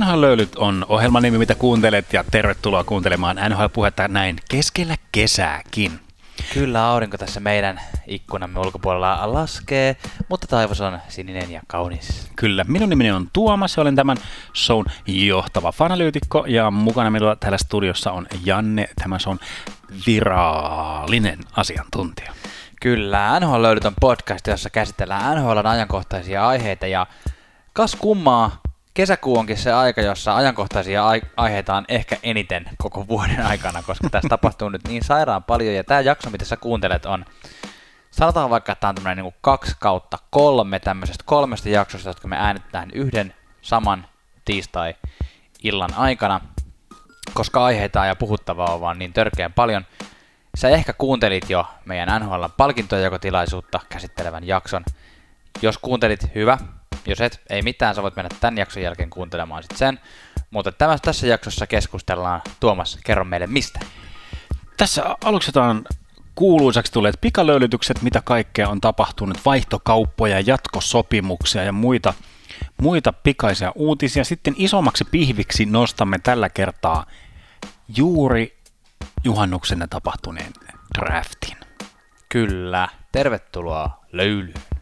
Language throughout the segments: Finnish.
NHL-löylyt on ohjelmanimi, mitä kuuntelet ja tervetuloa kuuntelemaan NHL-puhetta näin keskellä kesääkin. Kyllä aurinko tässä meidän ikkunamme ulkopuolella laskee, mutta taivas on sininen ja kaunis. Kyllä, minun nimeni on Tuomas ja olen tämän shown johtava fanalyytikko ja mukana minulla täällä studiossa on Janne, tämä on virallinen asiantuntija. Kyllä, NHL löydyt on podcast, jossa käsitellään NHLn ajankohtaisia aiheita ja kas kummaa, kesäkuu onkin se aika, jossa ajankohtaisia aiheita on ehkä eniten koko vuoden aikana, koska tässä tapahtuu nyt niin sairaan paljon. Ja tämä jakso, mitä sä kuuntelet, on, sanotaan vaikka, että tämä on niin kaksi kautta kolme tämmöisestä kolmesta jaksosta, jotka me äänitetään yhden saman tiistai-illan aikana, koska aiheita ja puhuttavaa on vaan niin törkeän paljon. Sä ehkä kuuntelit jo meidän NHL palkintojakotilaisuutta käsittelevän jakson. Jos kuuntelit, hyvä, jos et, ei mitään, sä voit mennä tämän jakson jälkeen kuuntelemaan sit sen. Mutta tämä, tässä jaksossa keskustellaan. Tuomas, kerro meille mistä. Tässä aluksetaan kuuluisaksi tulleet pikalöylytykset, mitä kaikkea on tapahtunut, vaihtokauppoja, jatkosopimuksia ja muita, muita pikaisia uutisia. Sitten isommaksi pihviksi nostamme tällä kertaa juuri juhannuksena tapahtuneen draftin. Kyllä, tervetuloa löylyyn.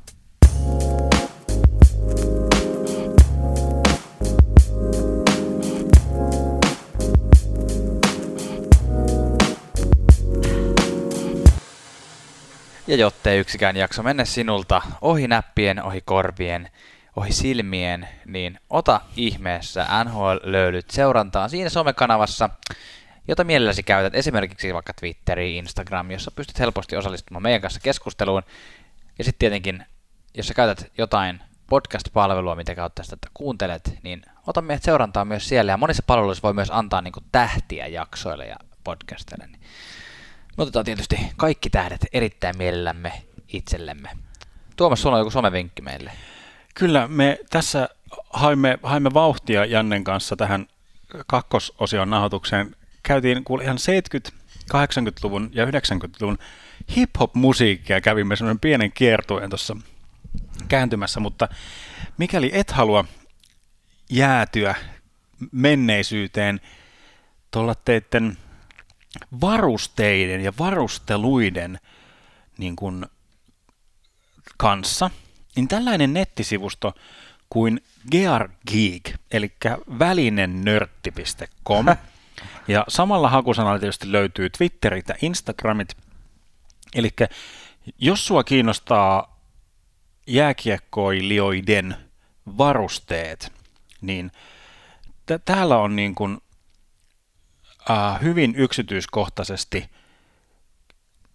Ja jottei yksikään jakso mene sinulta ohi näppien, ohi korvien, ohi silmien, niin ota ihmeessä NHL-löylyt seurantaan siinä somekanavassa, jota mielelläsi käytät esimerkiksi vaikka Twitteri, Instagram, jossa pystyt helposti osallistumaan meidän kanssa keskusteluun. Ja sitten tietenkin, jos sä käytät jotain podcast-palvelua, mitä kautta sitä kuuntelet, niin ota meidät seurantaa myös siellä. Ja monissa palveluissa voi myös antaa niin tähtiä jaksoille ja podcasteille. Niin me otetaan tietysti kaikki tähdet erittäin mielellämme itsellemme. Tuomas, sulla on joku somevinkki meille. Kyllä, me tässä haimme, haimme vauhtia Jannen kanssa tähän kakkososion nauhoitukseen. Käytiin kuule ihan 70, 80-luvun ja 90-luvun hip-hop-musiikkia kävimme semmoinen pienen kiertueen tuossa kääntymässä, mutta mikäli et halua jäätyä menneisyyteen tuolla teitten varusteiden ja varusteluiden niin kuin, kanssa, niin tällainen nettisivusto kuin geargeek, eli välinenörtti.com, ja samalla hakusanalla tietysti löytyy Twitterit ja Instagramit, eli jos sua kiinnostaa jääkiekkoilijoiden varusteet, niin t- täällä on niin kuin äh, hyvin yksityiskohtaisesti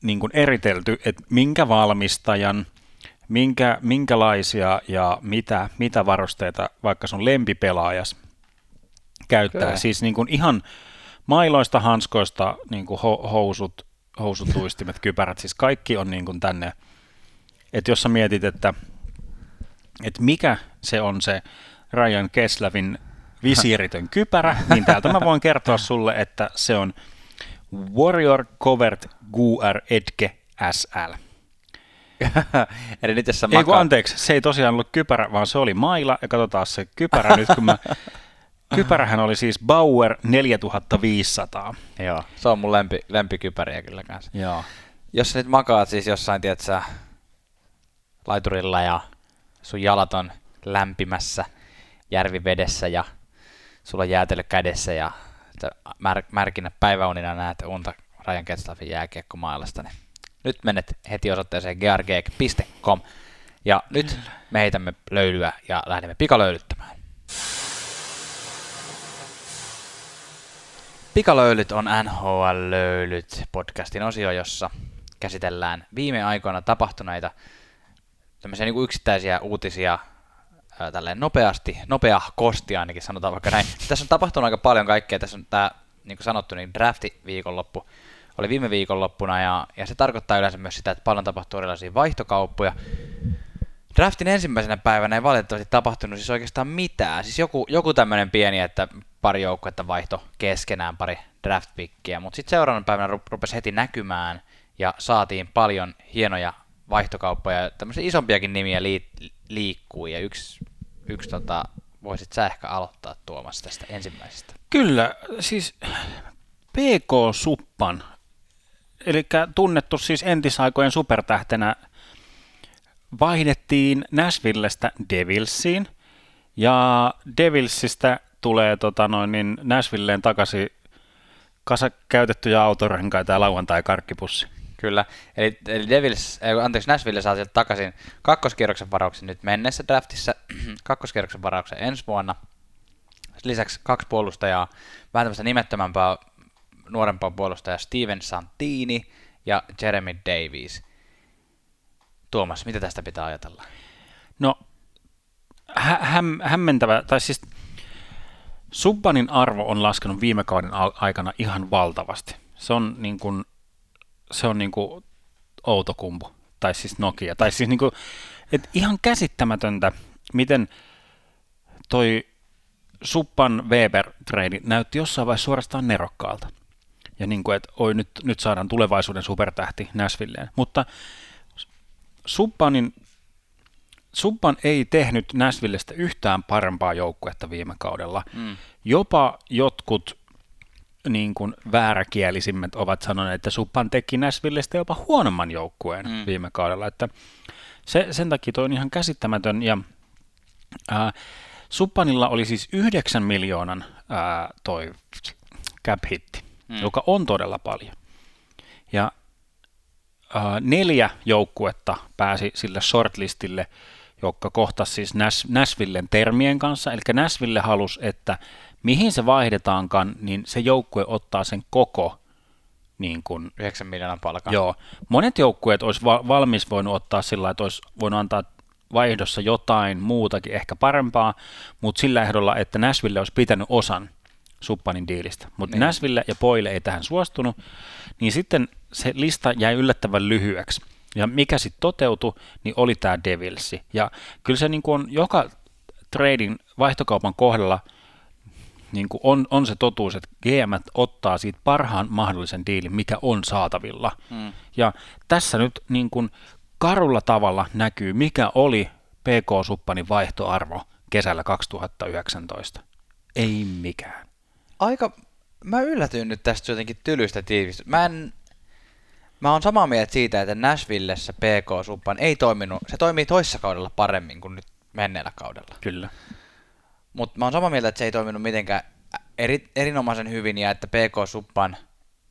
niin kuin eritelty, että minkä valmistajan, minkä, minkälaisia ja mitä, mitä varusteita vaikka sun lempipelaajas käyttää. Kyllä. Siis niin kuin ihan mailoista, hanskoista, niin kuin ho, housut, housut, luistimet, kypärät, siis kaikki on niin kuin tänne. Että jos sä mietit, että, että mikä se on se Ryan Keslavin visiiritön kypärä, niin täältä mä voin kertoa sulle, että se on Warrior Covert GUR Edge SL. Eli nyt jos Ei kun anteeksi, se ei tosiaan ollut kypärä, vaan se oli maila, ja katsotaan se kypärä nyt, kun mä... Kypärähän oli siis Bauer 4500. Joo, se on mun lempi, lempikypäriä kyllä kanssa. Joo. Jos sä nyt makaat siis jossain, tiedätkö, laiturilla ja sun jalat on lämpimässä järvivedessä ja sulla jäätelö kädessä ja mär, märkinä päiväunina näet unta Rajan Ketslaffin jääkiekkomaalasta, niin nyt menet heti osoitteeseen geargeek.com ja nyt me heitämme löylyä ja lähdemme pikalöylyttämään. Pikalöylyt on NHL-löylyt podcastin osio, jossa käsitellään viime aikoina tapahtuneita tämmöisiä niin kuin yksittäisiä uutisia tälleen nopeasti, nopea kosti ainakin sanotaan vaikka näin. Tässä on tapahtunut aika paljon kaikkea. Tässä on tämä, niin kuin sanottu, niin drafti viikonloppu oli viime viikonloppuna ja, ja se tarkoittaa yleensä myös sitä, että paljon tapahtuu erilaisia vaihtokauppoja. Draftin ensimmäisenä päivänä ei valitettavasti tapahtunut siis oikeastaan mitään. Siis joku, joku tämmöinen pieni, että pari joukkuetta vaihto keskenään pari draft mutta sitten seuraavana päivänä rupesi heti näkymään ja saatiin paljon hienoja vaihtokauppoja. Tämmöisiä isompiakin nimiä lii, liikkuu ja yksi, yksi tota, voisit sä ehkä aloittaa Tuomas tästä ensimmäisestä. Kyllä, siis PK Suppan, eli tunnettu siis entisaikojen supertähtenä, vaihdettiin Nashvillestä Devilsiin, ja Devilsistä tulee tota noin, niin Nashvilleen takaisin kasa käytettyjä autorenkaita ja lauantai-karkkipussi. Kyllä, eli, eli Devils, äh, anteeksi, Nashville saa sieltä takaisin kakkoskierroksen varauksen nyt mennessä draftissa, kakkoskierroksen varauksen ensi vuonna. Lisäksi kaksi puolustajaa, vähän tämmöistä nimettömämpää nuorempaa puolustajaa Steven Santini ja Jeremy Davies. Tuomas, mitä tästä pitää ajatella? No, hä- häm- hämmentävä, tai siis Subbanin arvo on laskenut viime kauden aikana ihan valtavasti. Se on niin kuin, se on niin kuin Outokumpu, tai siis Nokia, tai siis niin kuin, et ihan käsittämätöntä, miten toi Suppan Weber trade näytti jossain vaiheessa suorastaan nerokkaalta. Ja niin kuin, että oi, nyt, nyt saadaan tulevaisuuden supertähti Nashvilleen. Mutta Suppanin Subban ei tehnyt Nashvillestä yhtään parempaa joukkuetta viime kaudella. Mm. Jopa jotkut niin kuin vääräkielisimmät ovat sanoneet, että Subban teki Nashvillestä jopa huonomman joukkueen mm. viime kaudella. Että se, sen takia toi on ihan käsittämätön. Ja, ää, Subbanilla oli siis 9 miljoonan ää, toi cap hitti, mm. joka on todella paljon. Ja ää, neljä joukkuetta pääsi sille shortlistille – joka kohtasi siis Nashvillen termien kanssa. Eli Nashville halusi, että mihin se vaihdetaankaan, niin se joukkue ottaa sen koko niin kuin, 9 miljoonan palkan. Joo. Monet joukkueet olisi valmis voinut ottaa sillä, että olisi voinut antaa vaihdossa jotain muutakin, ehkä parempaa, mutta sillä ehdolla, että Nashville olisi pitänyt osan Suppanin diilistä. Mutta niin. Nashville ja Poile ei tähän suostunut, niin sitten se lista jäi yllättävän lyhyeksi. Ja mikä sitten toteutui, niin oli tämä Devilsi. Ja kyllä se niin on joka trading vaihtokaupan kohdalla niin kuin on, on se totuus, että GM ottaa siitä parhaan mahdollisen diilin, mikä on saatavilla. Mm. Ja tässä nyt niin kuin karulla tavalla näkyy, mikä oli PK-suppanin vaihtoarvo kesällä 2019. Ei mikään. Aika, mä yllätyin nyt tästä jotenkin tylystä tiivistä. Mä en Mä oon samaa mieltä siitä, että Nashvillessä PK Suppan ei toiminut, se toimii toissa kaudella paremmin kuin nyt menneellä kaudella. Kyllä. Mutta mä oon samaa mieltä, että se ei toiminut mitenkään eri, erinomaisen hyvin ja että PK Suppan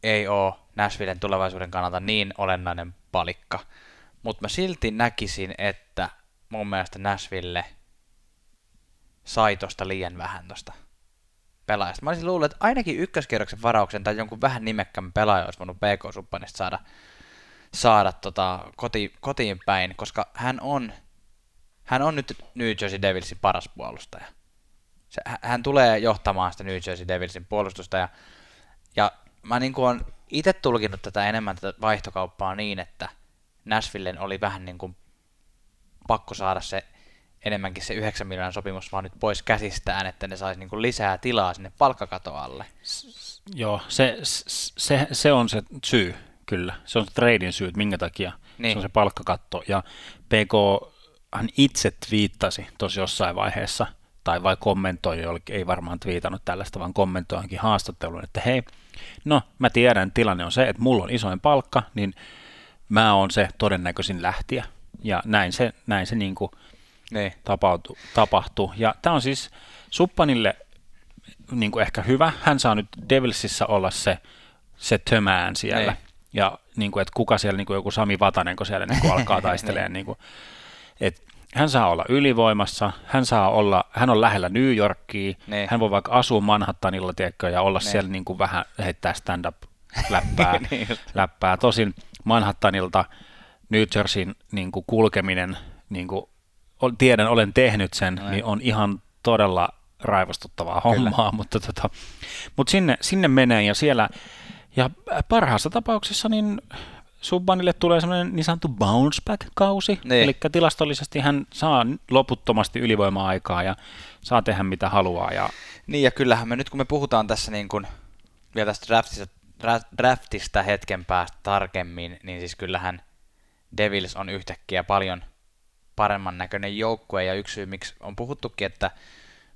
ei ole Nashvillen tulevaisuuden kannalta niin olennainen palikka. Mutta mä silti näkisin, että mun mielestä Nashville sai tosta liian vähän tosta pelaajasta. Mä olisin luullut, että ainakin ykköskierroksen varauksen tai jonkun vähän nimekkään pelaaja olisi voinut PK-suppanista saada, saada tota, koti, kotiin päin, koska hän on, hän on nyt New Jersey Devilsin paras puolustaja. Se, hän tulee johtamaan sitä New Jersey Devilsin puolustusta ja, ja mä niin kuin on itse tulkinut tätä enemmän tätä vaihtokauppaa niin, että Nashvillen oli vähän niin kuin pakko saada se enemmänkin se 9 miljoonan sopimus vaan nyt pois käsistään, että ne saisi niinku lisää tilaa sinne palkkakatoalle. S- joo, se, se, se on se syy, kyllä. Se on se tradin syy, että minkä takia niin. se on se palkkakatto. Ja PK hän itse twiittasi tosi jossain vaiheessa, tai vai kommentoi, ei varmaan twiitannut tällaista, vaan kommentoi johonkin haastatteluun, että hei, no mä tiedän, tilanne on se, että mulla on isoin palkka, niin mä oon se todennäköisin lähtiä. Ja näin se, näin se niin kuin niin. tapahtu, tapahtuu. Ja tämä on siis Suppanille niin kuin ehkä hyvä. Hän saa nyt Devilsissä olla se, se tömään siellä. Niin. Ja niin kuin, että kuka siellä, niin kuin joku Sami Vatanen, kun siellä niin kuin alkaa taistelemaan. niin kuin, että hän saa olla ylivoimassa, hän saa olla, hän on lähellä New Yorkia, niin. hän voi vaikka asua Manhattanilla, tiedätkö, ja olla niin. siellä niin kuin vähän heittää stand-up läppää, niin läppää. Tosin Manhattanilta New Jerseyn niin kuin kulkeminen niin kuin tiedän, olen tehnyt sen, Noin. niin on ihan todella raivostuttavaa hommaa, Kyllä. mutta, tota, mutta sinne, sinne menee ja siellä, ja parhaassa tapauksessa niin Subbanille tulee semmoinen niin sanottu bounce back-kausi, niin. eli tilastollisesti hän saa loputtomasti ylivoima-aikaa ja saa tehdä mitä haluaa. Ja... Niin ja kyllähän me nyt kun me puhutaan tässä niin kuin, vielä tästä draftista, draftista hetken päästä tarkemmin, niin siis kyllähän Devils on yhtäkkiä paljon – paremman näköinen joukkue ja yksi syy, miksi on puhuttukin, että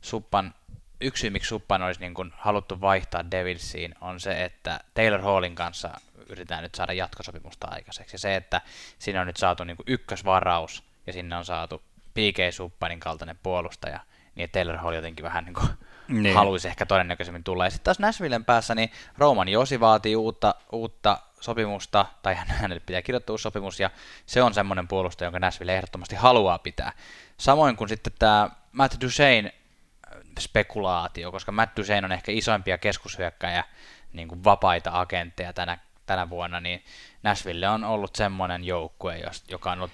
Suppan, yksi syy, miksi Suppan olisi niin kuin haluttu vaihtaa Devilsiin, on se, että Taylor Hallin kanssa yritetään nyt saada jatkosopimusta aikaiseksi. Ja se, että siinä on nyt saatu niin kuin ykkösvaraus, ja sinne on saatu PK Suppanin kaltainen puolustaja, niin Taylor Hall jotenkin vähän niin kuin niin. haluaisi ehkä todennäköisemmin tulla. Ja sitten taas Nashvillen päässä, niin Roman Josi vaatii uutta, uutta sopimusta, tai hänelle pitää kirjoittaa uusi sopimus, ja se on semmoinen puolustaja, jonka Nashville ehdottomasti haluaa pitää. Samoin kuin sitten tämä Matt Duchesne äh, spekulaatio, koska Matt Duchesne on ehkä isoimpia keskushyökkäjä niin kuin vapaita agentteja tänä, tänä vuonna, niin Nashville on ollut semmoinen joukkue, joka on ollut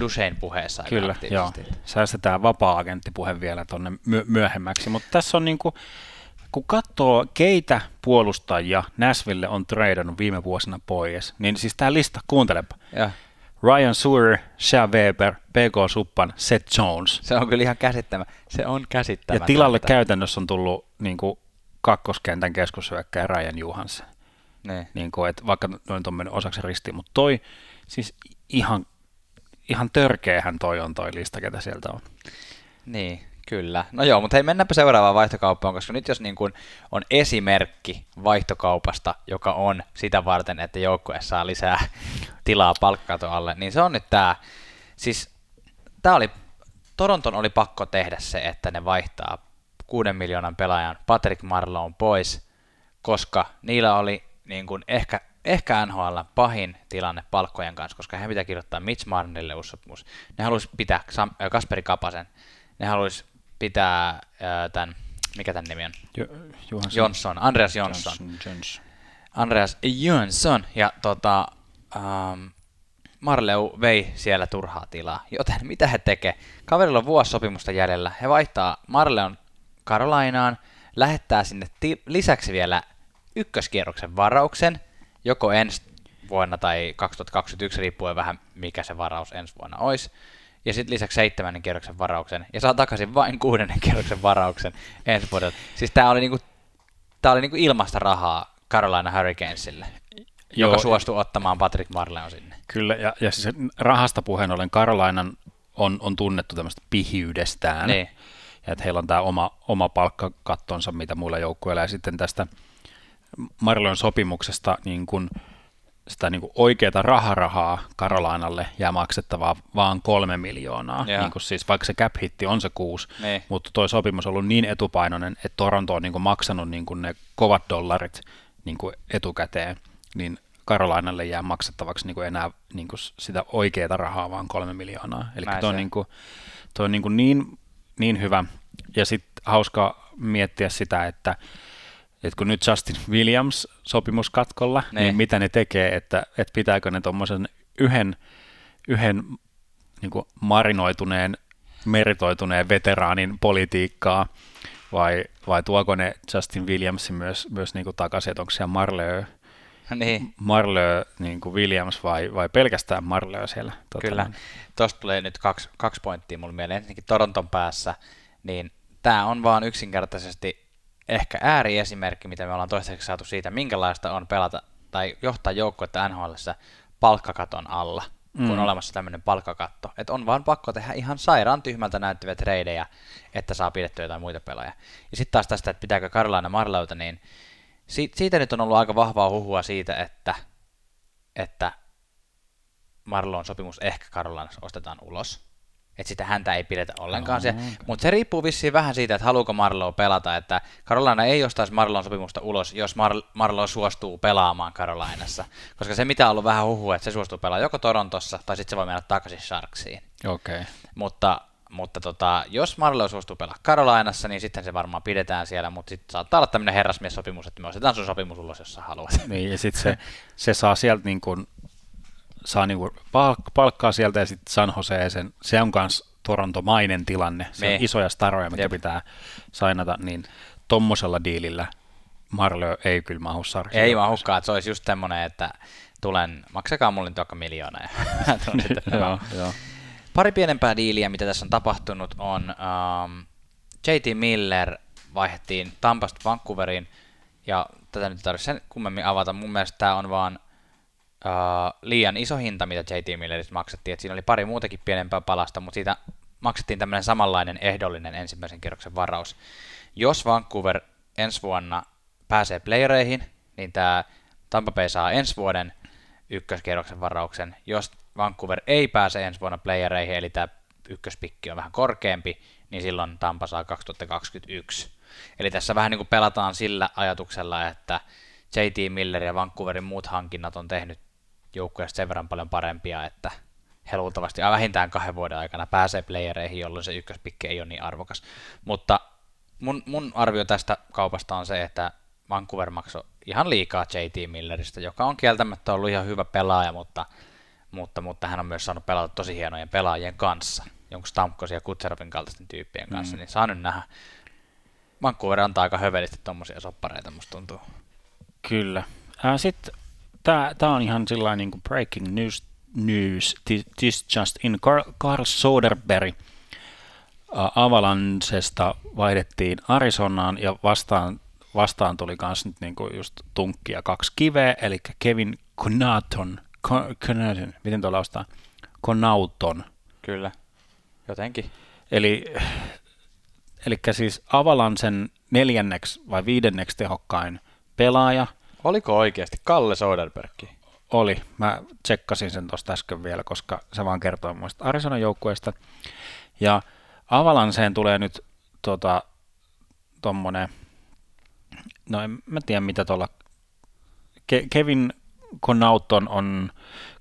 Duchesne puheessa Kyllä, joo. Säästetään vapaa-agenttipuhe vielä tuonne myöhemmäksi, mutta tässä on niin kuin, kun katsoo, keitä puolustajia Nashville on treidannut viime vuosina pois, niin siis tämä lista, kuuntelepa. Ja. Ryan Suer, Shea Weber, P.K. Suppan, Seth Jones. Se on kyllä ihan käsittämä. Se on käsittämätöntä. Ja tilalle käytännössä on tullut niin kuin, kakkoskentän keskushyökkäjä Ryan Johansson. Niin. Niin kuin, että vaikka noin tuommoinen osaksi risti, mutta toi siis ihan, ihan törkeähän toi on toi lista, ketä sieltä on. Niin, Kyllä. No joo, mutta hei, mennäänpä seuraavaan vaihtokauppaan, koska nyt jos niin kuin on esimerkki vaihtokaupasta, joka on sitä varten, että joukkue saa lisää tilaa palkkato alle, niin se on nyt tämä, siis tämä oli, Toronton oli pakko tehdä se, että ne vaihtaa kuuden miljoonan pelaajan Patrick Marlowe pois, koska niillä oli niin kuin ehkä, ehkä NHL pahin tilanne palkkojen kanssa, koska he pitää kirjoittaa Mitch Marnille uusi sopimus. Ne haluaisi pitää Kasperi Kapasen, ne haluaisi pitää tämän, mikä tämän nimi on? Jo, Johnson, Andreas Johnson. Johnson, Johnson. Andreas Jönsson, ja tota, um, Marleu vei siellä turhaa tilaa, joten mitä he tekee? Kaverilla on vuosi sopimusta jäljellä, he vaihtaa Marleon Karolainaan, lähettää sinne ti- lisäksi vielä ykköskierroksen varauksen, joko ensi vuonna tai 2021, riippuen vähän mikä se varaus ensi vuonna olisi, ja sitten lisäksi seitsemännen kierroksen varauksen, ja saa takaisin vain kuudennen kierroksen varauksen ensi vuodelta. Siis tämä oli, niinku, tää oli niinku ilmasta rahaa Carolina Hurricanesille, Joo, joka suostui ottamaan Patrick Marleon sinne. Kyllä, ja, ja siis rahasta puheen ollen Carolinan on, on tunnettu tämmöistä pihiydestään. Niin. Ja että heillä on tämä oma, oma palkkakattonsa, mitä muilla joukkueilla, ja sitten tästä Marleon sopimuksesta niin kun, sitä niin kuin oikeaa raharahaa Karolainalle jää maksettavaa vaan kolme miljoonaa. Niin kuin siis, vaikka se cap hitti on se kuusi, niin. mutta tuo sopimus on ollut niin etupainoinen, että Toronto on niin kuin maksanut niin kuin ne kovat dollarit niin kuin etukäteen, niin Karolainalle jää maksettavaksi niin kuin enää niin kuin sitä oikeaa rahaa vaan kolme miljoonaa. Eli tuo on, niin kuin, tuo on niin, kuin niin, niin hyvä. Ja sitten hauska miettiä sitä, että että kun nyt Justin Williams sopimus katkolla, ne. niin mitä ne tekee, että, että pitääkö ne tuommoisen yhden, yhden niin kuin marinoituneen, meritoituneen veteraanin politiikkaa, vai, vai tuoko ne Justin Williamsin myös, myös niin kuin takaisin, että onko siellä Marley, niin. Marley niin kuin Williams vai, vai pelkästään Marley siellä? Tota, Kyllä, tuosta tulee nyt kaksi, kaksi pointtia mulle mieleen. Ensinnäkin Toronton päässä, niin tämä on vaan yksinkertaisesti ehkä ääriesimerkki, mitä me ollaan toistaiseksi saatu siitä, minkälaista on pelata tai johtaa joukkuetta NHL palkkakaton alla, kun mm. on olemassa tämmöinen palkkakatto. Että on vaan pakko tehdä ihan sairaan tyhmältä näyttäviä treidejä, että saa pidettyä jotain muita pelaajia. Ja sitten taas tästä, että pitääkö Karlaina Marlauta, niin siitä nyt on ollut aika vahvaa huhua siitä, että, että Marlon sopimus ehkä Karolainassa ostetaan ulos että sitä häntä ei pidetä ollenkaan. Oh, okay. Mutta se riippuu vissiin vähän siitä, että haluuko Marlow pelata, että Carolina ei ostaisi Marlon sopimusta ulos, jos Mar- Marlow suostuu pelaamaan Carolinassa. Koska se mitä on ollut vähän huhu, että se suostuu pelaamaan joko Torontossa, tai sitten se voi mennä takaisin Sharksiin. Okay. Mutta, mutta tota, jos Marlow suostuu pelaamaan Carolinassa, niin sitten se varmaan pidetään siellä, mutta sitten saattaa olla tämmöinen herrasmies-sopimus, että me ostetaan sun sopimus ulos, jos sä haluat. Niin, ja sitten se, se saa sieltä niin kuin saa niinku palk- palkkaa sieltä ja sitten San Jose, sen, se on myös Torontomainen tilanne, se Me. on isoja staroja, mitä Jep. pitää sainata, niin tommosella diilillä Marlö ei kyllä mahu sarkiin. Ei mahukaan, se olisi just semmoinen, että tulen, maksakaa mulle nyt vaikka miljoona. Joo, joo. Pari pienempää diiliä, mitä tässä on tapahtunut, on um, JT Miller vaihdettiin Tampasta Vancouveriin, ja tätä nyt ei tarvitse sen kummemmin avata. Mun mielestä tämä on vaan uh, liian iso hinta, mitä JT Milleristä maksettiin. Et siinä oli pari muutakin pienempää palasta, mutta siitä maksettiin tämmöinen samanlainen ehdollinen ensimmäisen kierroksen varaus. Jos Vancouver ensi vuonna pääsee playereihin, niin tämä Tampa Bay saa ensi vuoden ykköskierroksen varauksen. Jos Vancouver ei pääse ensi vuonna playereihin, eli tämä ykköspikki on vähän korkeampi, niin silloin Tampa saa 2021. Eli tässä vähän niin kuin pelataan sillä ajatuksella, että JT Miller ja Vancouverin muut hankinnat on tehnyt joukkueesta sen verran paljon parempia, että he luultavasti vähintään kahden vuoden aikana pääsee playereihin, jolloin se ykköspikki ei ole niin arvokas. Mutta mun, mun arvio tästä kaupasta on se, että Vancouver maksoi ihan liikaa JT Milleristä, joka on kieltämättä ollut ihan hyvä pelaaja, mutta, mutta, mutta hän on myös saanut pelata tosi hienojen pelaajien kanssa, jonkun Stamkos ja Kutserovin kaltaisten tyyppien kanssa, mm. niin saa nyt nähdä. Vancouver antaa aika hövelisti tuommoisia soppareita, musta tuntuu. Kyllä. Sitten tämä on ihan sellainen niin kuin breaking news, news. This just in. Carl, Carl Soderberg äh, Avalansesta vaihdettiin Arizonaan ja vastaan, vastaan tuli myös nyt niin kuin just tunkkia kaksi kiveä, eli Kevin Connaughton, Connaughton, miten tuolla ostaa? Connaughton. Kyllä, jotenkin. Eli, eli siis Avalansen neljänneksi vai viidenneksi tehokkain pelaaja. Oliko oikeasti Kalle Soderberg? Oli. Mä tsekkasin sen tuosta äsken vielä, koska se vaan kertoo muista Arizonan joukkueesta. Ja Avalanseen tulee nyt tota, tommonen, no en mä tiedä mitä tuolla, Ke- Kevin Connaughton on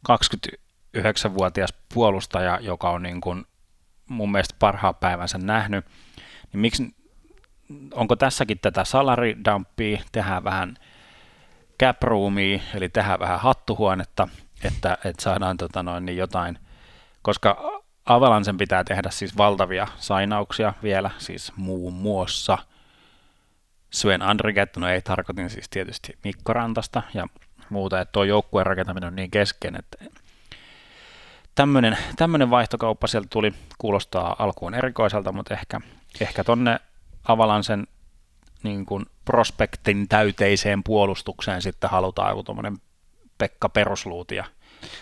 29-vuotias puolustaja, joka on niin kuin mun mielestä parhaan päivänsä nähnyt, niin miksi, onko tässäkin tätä salary dumpia, tehdään vähän cap eli tehdään vähän hattuhuonetta, että, että saadaan tota noin, niin jotain, koska Avalansen pitää tehdä siis valtavia sainauksia vielä, siis muun muassa Sven Andriget, no ei tarkoitin siis tietysti Mikko Rantasta ja muuta, että tuo joukkueen rakentaminen on niin kesken, että tämmöinen, tämmöinen vaihtokauppa sieltä tuli, kuulostaa alkuun erikoiselta, mutta ehkä, ehkä tonne Avalansen niin kuin prospektin täyteiseen puolustukseen sitten halutaan joku tuommoinen Pekka Perusluutia.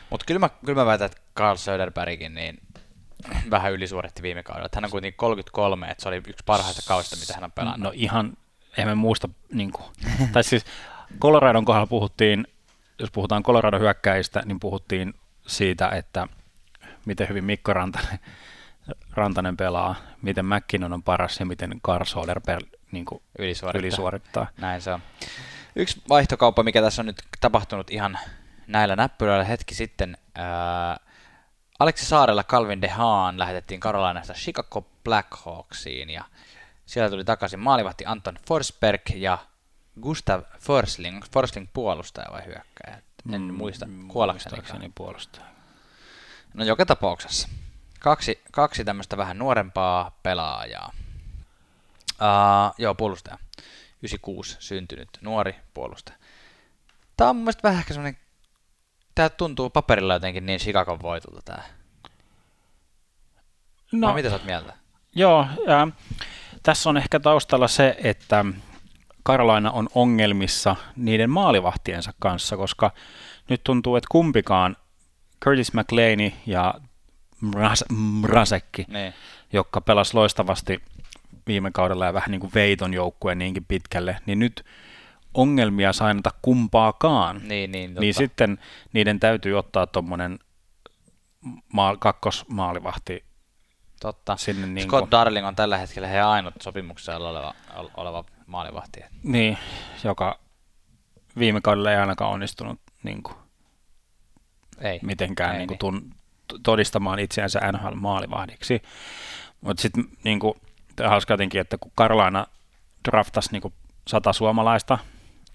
Mutta kyllä mä, kyllä mä väitän, että Carl Söderbergin niin vähän ylisuoritti viime kaudella. Hän on kuitenkin 33, että se oli yksi parhaista kausista, mitä hän on pelannut. No ihan, emme muista, niin kuin, tai siis Coloradon kohdalla puhuttiin, jos puhutaan Coloradon hyökkäistä, niin puhuttiin siitä, että miten hyvin Mikko Rantanen, Rantanen pelaa, miten McKinnon on paras ja miten Carl Soderberg niin kuin ylisuorittaa. ylisuorittaa. Näin se on. Yksi vaihtokauppa, mikä tässä on nyt tapahtunut ihan näillä näppylöillä hetki sitten, ää, Aleksi Saarella Calvin de Haan lähetettiin Karolainasta Chicago Blackhawksiin ja siellä tuli takaisin maalivahti Anton Forsberg ja Gustav Forsling. Forsling puolustaja vai hyökkäjä? En mm, muista kuollakseni. puolustaja. No joka tapauksessa. Kaksi, kaksi tämmöistä vähän nuorempaa pelaajaa. Uh, joo, puolustaja. 96 syntynyt nuori puolustaja. Tämä on mun mielestä vähän ehkä semmoinen, tämä tuntuu paperilla jotenkin niin Chicagon voitulta tämä. No, Vai mitä sä oot mieltä? Joo, ja, tässä on ehkä taustalla se, että Karolaina on ongelmissa niiden maalivahtiensa kanssa, koska nyt tuntuu, että kumpikaan Curtis McLean ja Mrazekki, niin. joka pelasi loistavasti viime kaudella ja vähän niin kuin veiton joukkueen niinkin pitkälle, niin nyt ongelmia sainata kumpaakaan. Niin, niin, totta. niin sitten niiden täytyy ottaa tuommoinen maal, kakkosmaalivahti Totta. Sinne niin Scott kuin... Darling on tällä hetkellä he ainut sopimuksessa oleva, oleva maalivahti. Niin, joka viime kaudella ei ainakaan onnistunut niin kuin, ei. mitenkään ei, niin kuin, niin. tun, todistamaan itseänsä NHL-maalivahdiksi. Mutta sitten niin kuin, hauska jotenkin, että kun Karlaina draftasi niin sata suomalaista,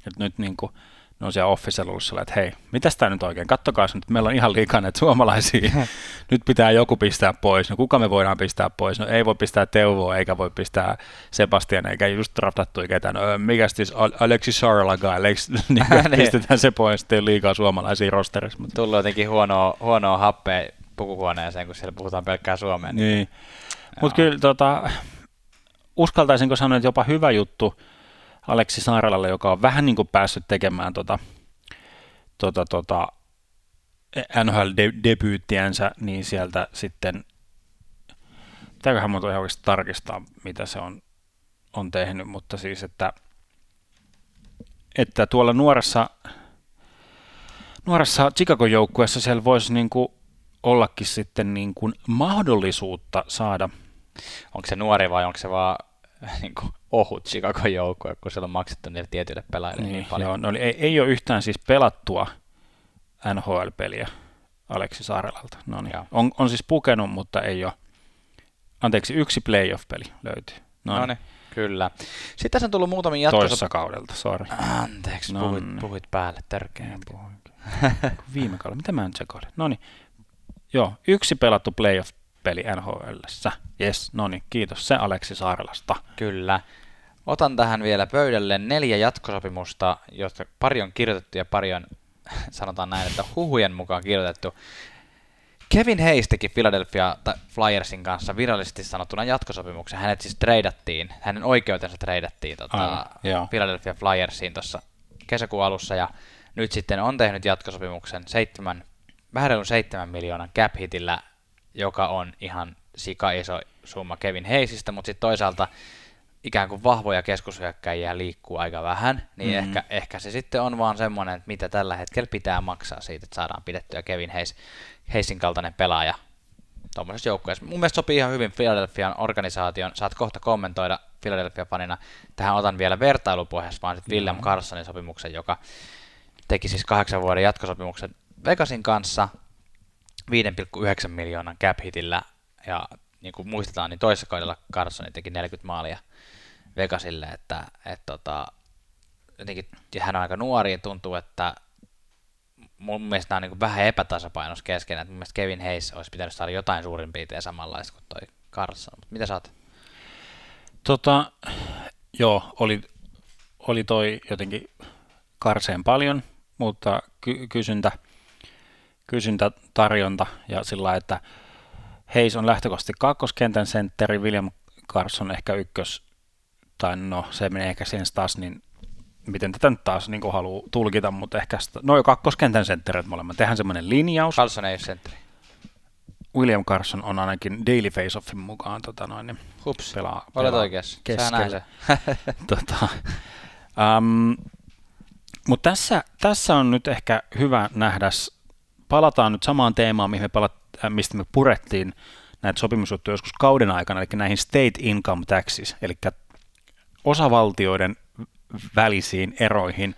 että nyt niin kuin, ne on siellä officelussa, että hei, mitäs tämä nyt oikein, kattokaa nyt, meillä on ihan liikaa näitä suomalaisia, nyt pitää joku pistää pois, no kuka me voidaan pistää pois, no ei voi pistää Teuvoa, eikä voi pistää Sebastian, eikä just draftattu ketään, no mikä siis Alexis Sarlaga, Alex, niin, pistetään se pois, sitten liikaa suomalaisia rosterissa. Mutta... Tullut jotenkin huonoa, huonoa happea pukuhuoneeseen, kun siellä puhutaan pelkkää suomea. Niin, niin. mutta kyllä tota, uskaltaisinko sanoa, että jopa hyvä juttu Aleksi Saaralalle, joka on vähän niin kuin päässyt tekemään tota, tota, tota, NHL-debyyttiänsä, niin sieltä sitten pitääköhän muuta ihan oikeasti tarkistaa, mitä se on, on tehnyt, mutta siis, että, että tuolla nuoressa, nuoressa Chicago-joukkueessa siellä voisi niin kuin ollakin sitten niin kuin mahdollisuutta saada. Onko se nuori vai onko se vaan niin kuin ohut Chicagon joukkue, kun siellä on maksettu niille tietyille pelaajille niin, niin paljon. Joo, no, ei, ei ole yhtään siis pelattua NHL-peliä Aleksi Saarelalta. No niin. On, on siis pukenut, mutta ei ole. Anteeksi, yksi playoff-peli löytyy. No niin, kyllä. Sitten tässä on tullut muutamia jatkosop... Toissa kaudelta, sorry. Anteeksi, no puhuit, niin. puhuit päälle, tärkeä. Viime kaudella, mitä mä nyt sekoilin? No niin, joo, yksi pelattu playoff-peli NHLssä. Yes, no niin, kiitos se Aleksi Saarelasta. Kyllä. Otan tähän vielä pöydälle neljä jatkosopimusta, joista pari on kirjoitettu ja pari on, sanotaan näin, että huhujen mukaan kirjoitettu. Kevin Hayes teki Philadelphia Flyersin kanssa virallisesti sanottuna jatkosopimuksen. Hänet siis treidattiin, hänen oikeutensa treidattiin tota, ah, Philadelphia Flyersiin tuossa kesäkuun alussa ja nyt sitten on tehnyt jatkosopimuksen seitsemän, vähän 7 miljoonan cap hitillä, joka on ihan sika iso summa Kevin Hayesista, mutta sitten toisaalta ikään kuin vahvoja keskushyökkäjiä liikkuu aika vähän, niin mm-hmm. ehkä, ehkä se sitten on vaan semmoinen, että mitä tällä hetkellä pitää maksaa siitä, että saadaan pidettyä Kevin Hayes, Hayesin kaltainen pelaaja tuommoisessa joukkueessa. Mun mielestä sopii ihan hyvin Philadelphian organisaation. Saat kohta kommentoida Philadelphia-fanina. Tähän otan vielä vertailupohjassa vaan sitten William Carsonin sopimuksen, joka teki siis kahdeksan vuoden jatkosopimuksen Vegasin kanssa 5,9 miljoonan cap hitillä ja niin kuin muistetaan, niin toisessa kaudella Carson teki 40 maalia Vegasille, että et, tota, jotenkin, ja hän on aika nuori ja tuntuu, että mun mielestä on niin vähän epätasapainossa kesken, että mun mielestä Kevin Hayes olisi pitänyt saada jotain suurin piirtein samanlaista kuin toi Carson. Mutta mitä saat? Tota, joo, oli, oli toi jotenkin karseen paljon, mutta ky- kysyntä, kysyntä, tarjonta ja sillä että Hayes on lähtökohtaisesti kakkoskentän sentteri, William Carson ehkä ykkös, tai no se menee ehkä sen taas, niin miten tätä nyt taas niin haluaa tulkita, mutta ehkä no kakkoskentän sentterit molemmat. Tehdään semmoinen linjaus. Carson ei ole sentteri. William Carson on ainakin Daily Face-Offin mukaan tota noin, niin Hups, pelaa, olet oikeassa. Keskellä. se. tota, um, mutta tässä, tässä on nyt ehkä hyvä nähdä, palataan nyt samaan teemaan, mihin me palat, äh, mistä me purettiin näitä sopimusjuttuja joskus kauden aikana, eli näihin state income taxes, eli osavaltioiden välisiin eroihin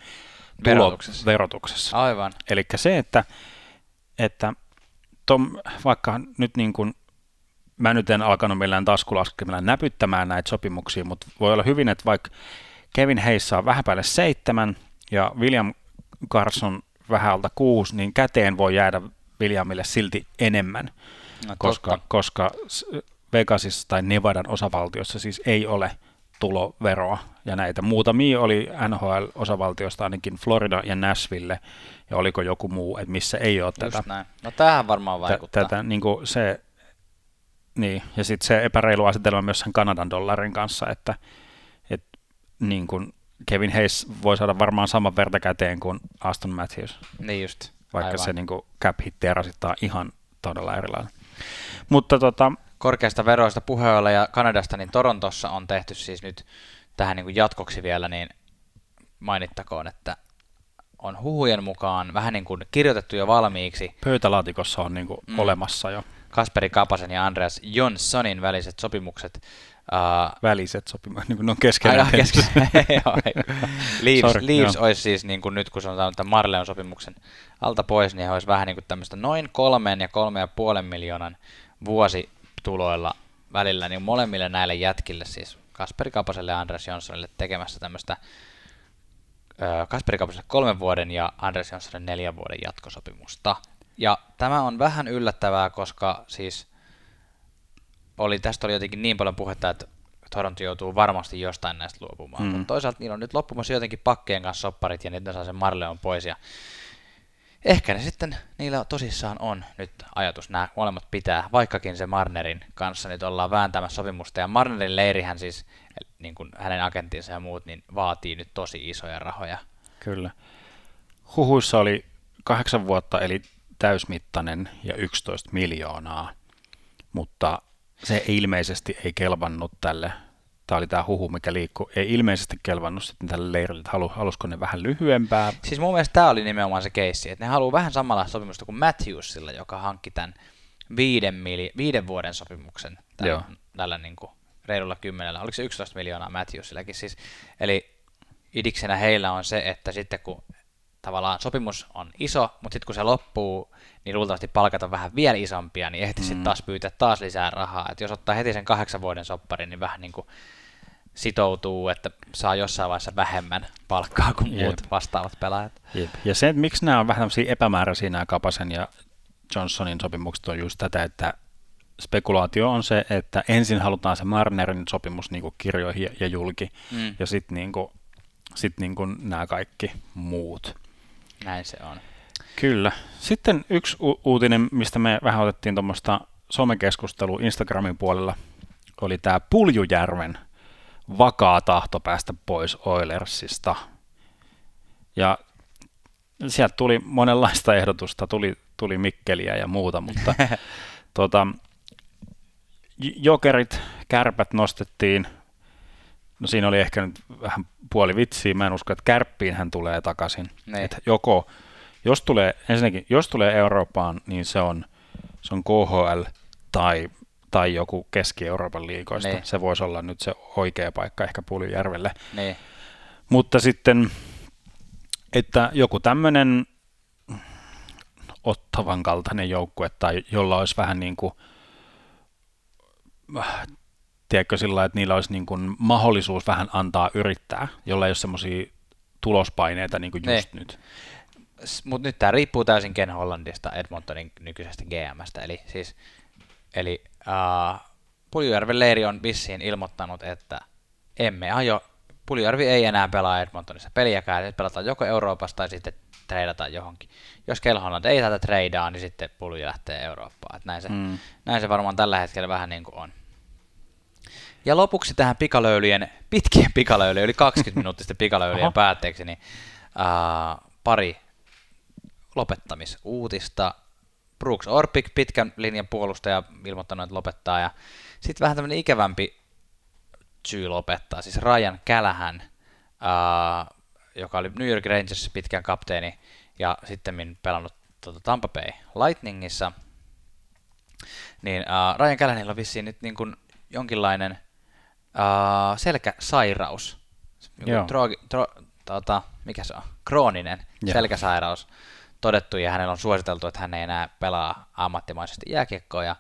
verotuksessa. verotuksessa. Aivan. Eli se, että, että tom, vaikka nyt niin kuin, mä nyt en alkanut millään taskulaskemilla näpyttämään näitä sopimuksia, mutta voi olla hyvin, että vaikka Kevin Hayes saa vähän päälle seitsemän ja William Carson vähän alta kuusi, niin käteen voi jäädä Williamille silti enemmän, no, koska, koska Vegasissa tai Nevadan osavaltiossa siis ei ole tuloveroa ja näitä. Muutamia oli NHL-osavaltiosta ainakin Florida ja Nashville, ja oliko joku muu, että missä ei ole Just tätä. Näin. No tämähän varmaan vaikuttaa. Tätä, niin kuin se, niin, ja sitten se epäreilu asetelma myös sen Kanadan dollarin kanssa, että, että niin kuin Kevin Hayes voi saada varmaan saman verta käteen kuin Aston Matthews. Niin just. Vaikka Aivan. se niin kuin cap hittiä rasittaa ihan todella erilainen. Mutta tota, korkeasta veroista puheella ja Kanadasta, niin Torontossa on tehty siis nyt tähän niin kuin jatkoksi vielä, niin mainittakoon, että on huhujen mukaan vähän niin kuin kirjoitettu jo valmiiksi. Pöytälaatikossa on niin kuin mm. olemassa jo. Kasperi Kapasen ja Andreas Jonssonin väliset sopimukset. Uh, väliset sopimukset, niin kuin ne on keskenään. Ai, kesken. Leaves, Sorry, Leaves olisi siis niin kuin nyt, kun sanotaan että Marleon sopimuksen alta pois, niin he olisi vähän niin kuin tämmöistä noin kolmen ja kolme ja puolen miljoonan vuosi tuloilla välillä niin molemmille näille jätkille, siis Kasperi Kapaselle ja Andres Jonssonille tekemässä tämmöistä Kasperi Kapaselle kolmen vuoden ja Andres Jonssonille neljän vuoden jatkosopimusta. Ja tämä on vähän yllättävää, koska siis oli, tästä oli jotenkin niin paljon puhetta, että Toronto joutuu varmasti jostain näistä luopumaan. Mm. Mutta toisaalta niillä on nyt loppumassa jotenkin pakkeen kanssa sopparit ja niitä saa sen Marleon pois. Ja ehkä ne sitten, niillä tosissaan on nyt ajatus nämä molemmat pitää, vaikkakin se Marnerin kanssa nyt ollaan vääntämässä sopimusta. Ja Marnerin leirihän siis, niin kuin hänen agenttinsa ja muut, niin vaatii nyt tosi isoja rahoja. Kyllä. Huhuissa oli kahdeksan vuotta, eli täysmittainen ja 11 miljoonaa, mutta se ilmeisesti ei kelvannut tälle, tämä oli tämä huhu, mikä liikkuu, ei ilmeisesti kelvannut sitten tälle leirille, että halu, halusko ne vähän lyhyempää. Siis mun mielestä tämä oli nimenomaan se keissi, että ne haluaa vähän samalla sopimusta kuin Matthewsilla, joka hankki tämän viiden, mili, viiden vuoden sopimuksen tällä, Joo. tällä niin kuin reilulla kymmenellä. Oliko se 11 miljoonaa Matthewsillakin? Siis, eli idiksenä heillä on se, että sitten kun tavallaan sopimus on iso, mutta sitten kun se loppuu, niin luultavasti palkat on vähän vielä isompia, niin ehti mm. sitten taas pyytää taas lisää rahaa. Et jos ottaa heti sen kahdeksan vuoden sopparin, niin vähän niin kuin sitoutuu, että saa jossain vaiheessa vähemmän palkkaa kuin Jep. muut vastaavat pelaajat. Jep. Ja se, että miksi nämä on vähän tämmöisiä epämääräisiä nämä Kapasen ja Johnsonin sopimukset on just tätä, että spekulaatio on se, että ensin halutaan se Marnerin sopimus niin kuin kirjoihin ja, julki, Mm. ja sitten niin kuin, sit niin kuin nämä kaikki muut. Näin se on. Kyllä. Sitten yksi u- uutinen, mistä me vähän otettiin tuommoista somekeskustelua Instagramin puolella, oli tämä Puljujärven vakaa tahto päästä pois Oilersista. Ja sieltä tuli monenlaista ehdotusta, tuli, tuli Mikkeliä ja muuta, mutta j- jokerit, kärpät nostettiin. No siinä oli ehkä nyt vähän puoli vitsiä. Mä en usko, että kärppiin hän tulee takaisin. Niin. Että joko, jos tulee, ensinnäkin, jos tulee Eurooppaan, niin se on, se on KHL tai, tai joku Keski-Euroopan liikoista. Niin. Se voisi olla nyt se oikea paikka ehkä Puljujärvelle. Niin. Mutta sitten, että joku tämmöinen ottavan kaltainen joukkue tai jolla olisi vähän niin kuin, tiedätkö sillä että niillä olisi niin kuin mahdollisuus vähän antaa yrittää, jolla ei ole semmoisia tulospaineita niin kuin just nyt. Mutta nyt tämä riippuu täysin Ken Hollandista, Edmontonin nykyisestä GMstä. Eli siis, eli uh, Puljujärven leiri on vissiin ilmoittanut, että emme aio, Puljujärvi ei enää pelaa Edmontonissa peliäkään, nyt pelataan joko Euroopassa tai sitten treidataan johonkin. Jos Ken Holland ei tätä treidaa, niin sitten Pulju lähtee Eurooppaan. Et näin, se, Mm. näin se varmaan tällä hetkellä vähän niin kuin on. Ja lopuksi tähän pikalöylien, pitkien pikalöylien, yli 20 minuuttisten pikalöylien Oho. päätteeksi, niin uh, pari lopettamisuutista. Brooks Orpik, pitkän linjan puolustaja, ilmoittanut, että lopettaa. Ja sitten vähän tämmöinen ikävämpi syy lopettaa. Siis Ryan Kälähän, uh, joka oli New York Rangersissa pitkän kapteeni ja sitten pelannut tuota, Tampa Bay Lightningissa. Niin uh, Ryan Kälähänillä on vissiin nyt niin kuin jonkinlainen uh, selkäsairaus. Joo. Trogi, tro, tota, mikä se on? Krooninen Joo. selkäsairaus todettu ja hänellä on suositeltu, että hän ei enää pelaa ammattimaisesti jääkiekkoa ja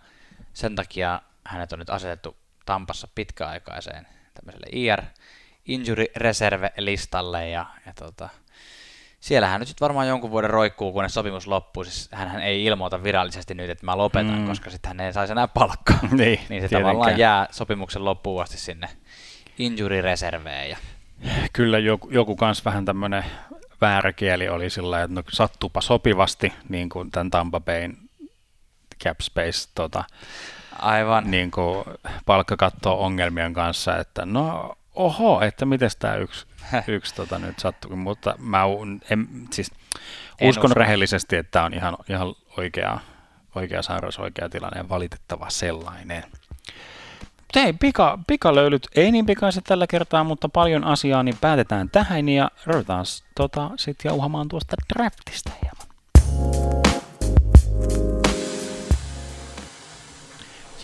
sen takia hänet on nyt asetettu Tampassa pitkäaikaiseen tämmöiselle IR Injury Reserve-listalle ja, ja tota, siellä hän nyt sit varmaan jonkun vuoden roikkuu, kunnes sopimus loppuu. Siis hän ei ilmoita virallisesti nyt, että mä lopetan, Mm. koska sitten hän ei saisi enää palkkaa. Niin, niin se tietenkään. tavallaan jää sopimuksen loppuun asti sinne injury reserveen. Ja, Kyllä joku, joku kans vähän tämmöinen väärä kieli oli sillä että no, sattuupa sopivasti, niin kuin tämän Tampa Bayn cap space tota, aivan. niin kuin palkkakatto ongelmien kanssa, että no oho, että miten tämä yksi, yksi tota, nyt sattuu, mutta mä en, siis En uskon usko. rehellisesti, että tämä on ihan, ihan oikea, oikea sairaus, oikea tilanne ja valitettava sellainen. Ei, pika, pikalöylyt ei niin pikaiset tällä kertaa, mutta paljon asiaa, niin päätetään tähän ja ruvetaan tota, sitten jauhamaan tuosta draftista hieman.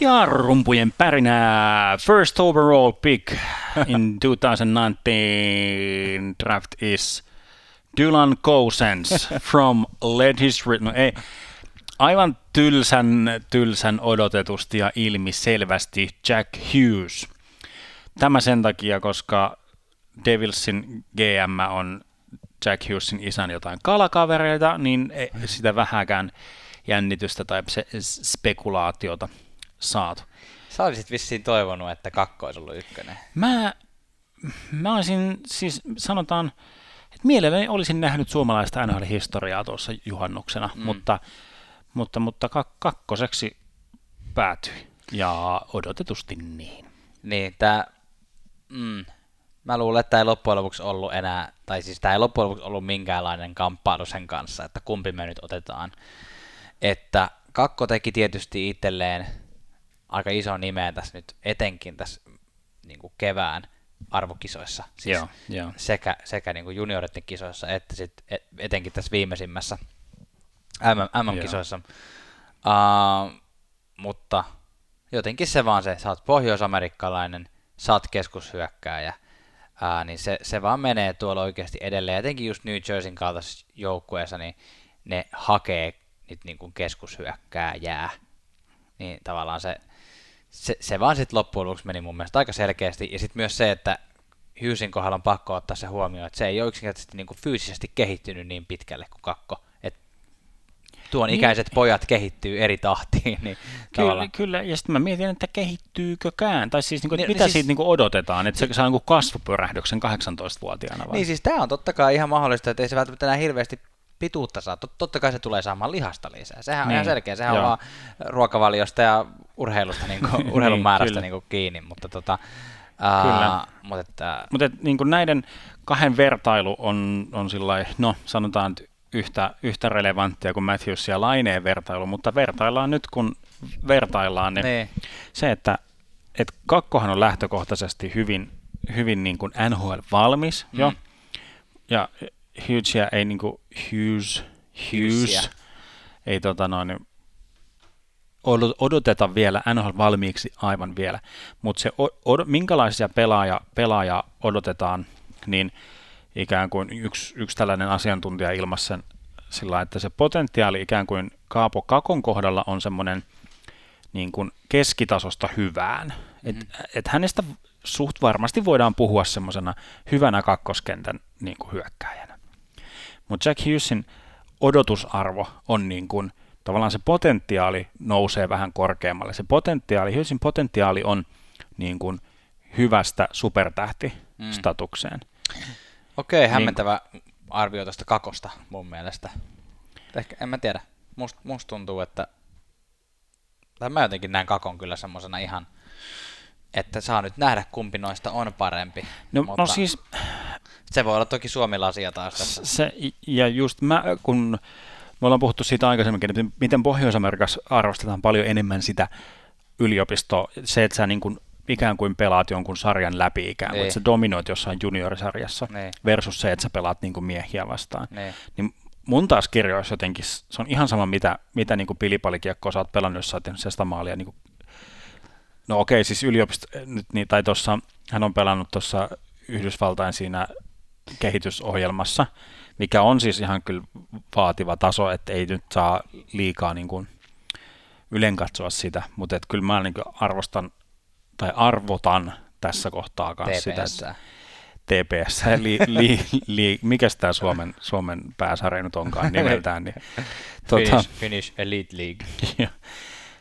Ja rumpujen pärinää. First overall pick in 2019 draft is Dylan Cousins from Led His No ei, aivan tylsän, tylsän odotetusti ja ilmi selvästi Jack Hughes. Tämä sen takia, koska Devilsin GM on Jack Hughesin isän jotain kalakavereita, niin ei sitä vähäkään jännitystä tai spekulaatiota saatu. Sä olisit vissiin toivonut, että kakko olisi ollut ykkönen. Mä, mä olisin, siis sanotaan, että mielelläni olisin nähnyt suomalaista NHL-historiaa tuossa juhannuksena, mm. mutta, mutta, mutta kak- kakkoseksi päätyi. Ja odotetusti niin. Niin, tää, mm, mä luulen, että tämä ei loppujen lopuksi ollut enää, tai siis tämä ei loppujen lopuksi ollut minkäänlainen kamppailu sen kanssa, että kumpi me nyt otetaan. Että kakko teki tietysti itselleen aika iso nimeä tässä nyt, etenkin tässä niin kuin kevään arvokisoissa, siis Joo, joo. sekä, sekä niin kuin junioritten kisoissa että sit et- etenkin tässä viimeisimmässä MM, MM-kisoissa. Uh, mutta jotenkin se vaan se, sä oot pohjoisamerikkalainen, sä oot keskushyökkääjä, uh, niin se, se vaan menee tuolla oikeasti edelleen. Etenkin just New Jerseyn kaltaisessa joukkueessa, niin ne hakee nyt niin kuin keskushyökkääjää. Niin tavallaan se, se, se vaan sitten loppujen lopuksi meni mun mielestä aika selkeästi. Ja sitten myös se, että Hughesin kohdalla on pakko ottaa se huomioon, että se ei ole yksinkertaisesti niin kuin fyysisesti kehittynyt niin pitkälle kuin kakko. Et tuon Niin. ikäiset pojat kehittyy eri tahtiin. Niin Kyllä, tavallaan- kyllä, ja sitten mä mietin, että kehittyykö,kään, tai siis, niin kuin, Niin, mitä niin siis- siitä niin kuin odotetaan, että se saa niin kuin kasvupyrähdyksen 18-vuotiaana vai? Niin siis tämä on totta kai ihan mahdollista, että ei se välttämättä enää hirveästi pituutta saa. Tot, totta kai se tulee saamaan lihasta lisää. Sehän on Niin, ihan selkeä. Sehän joo. on vaan ruokavaliosta ja urheilusta, niin kuin, urheilun Niin, määrästä kyllä. niin kuin kiinni. Mutta tota, Kyllä. uh, mutta että, Mutta niin kuin näiden kahden vertailu on, on sillai, no sanotaan yhtä, yhtä relevanttia kuin Matthews ja Laineen vertailu, mutta vertaillaan nyt kun vertaillaan, niin, niin, se, että et kakkohan on lähtökohtaisesti hyvin, hyvin niin kuin NHL-valmis Mm. jo, ja Hughesia ei niin kuin Hughes, Hughesia. Hughes ei tota noin, odoteta vielä NHL valmiiksi aivan vielä, mutta se, od- minkälaisia pelaaja, pelaaja odotetaan, niin ikään kuin yksi, yksi tällainen asiantuntija ilmaisi sen sillä että se potentiaali ikään kuin Kaapo Kakon kohdalla on semmoinen niin kuin keskitasosta hyvään. Et, et hänestä suht varmasti voidaan puhua semmoisena hyvänä kakkoskentän niin kuin hyökkääjänä. Mutta Jack Hughesin odotusarvo on niin kuin, tavallaan se potentiaali nousee vähän korkeammalle. Se potentiaali, Hughesin potentiaali on niin kuin hyvästä supertähtistatukseen. okei, Niin. hämmentävä arvio tuosta kakosta mun mielestä. Ehkä, en mä tiedä. Must, musta tuntuu, että tai mä jotenkin näen kakon kyllä semmosena ihan, että saa nyt nähdä kumpi noista on parempi. No, mutta no siis Se voi olla toki Suomi-lasia taas tässä. se, ja just mä, kun me ollaan puhuttu siitä aikaisemminkin, että miten Pohjois-Amerikassa arvostetaan paljon enemmän sitä yliopistoa, se, että sä niin kuin ikään kuin pelaat jonkun sarjan läpi ikään kuin, Niin. että sä dominoit jossain juniorisarjassa Niin. versus se, että sä pelaat niin kuin miehiä vastaan. Niin. Niin mun taas kirjoissa jotenkin, se on ihan sama, mitä, mitä niin kuin pilipalikiekkoa sä oot pelannut, jos sä oot tehnyt sitä maalia. Niin kuin, no okei, siis yliopisto, nyt, niin, tai tuossa, hän on pelannut tuossa Yhdysvaltain siinä kehitysohjelmassa, mikä on siis ihan kyllä vaativa taso, että ei nyt saa liikaa niin kuin ylen katsoa sitä, mutta et kyllä mä niin kuin arvostan tai arvotan tässä kohtaa kanssa sitä, TPS. että TPS, li, li, li, mikäs tämä Suomen, Suomen pääsarja nyt onkaan nimeltään, niin, tota, Finnish, Finnish Elite League. ja,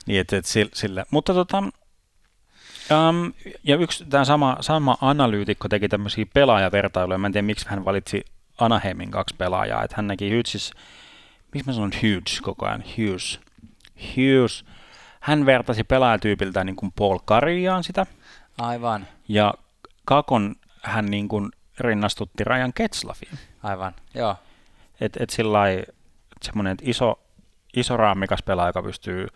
niin et sille, sille. Mutta tota, um, ja yksi tämä sama, sama analyytikko teki tämmöisiä pelaajavertailuja, mä en tiedä miksi hän valitsi Anaheimin kaksi pelaajaa, että hän näki Hughes, miksi mä sanon Hughes koko ajan, Hughes, Hughes, hän vertasi pelaajatyypiltä niin kuin Paul Kariaan sitä, Aivan, ja Kakon hän niin kuin rinnastutti Ryan Ketslafiin. aivan, joo. Et, et sillä semmoinen että iso, iso raamikas pelaaja, joka pystyy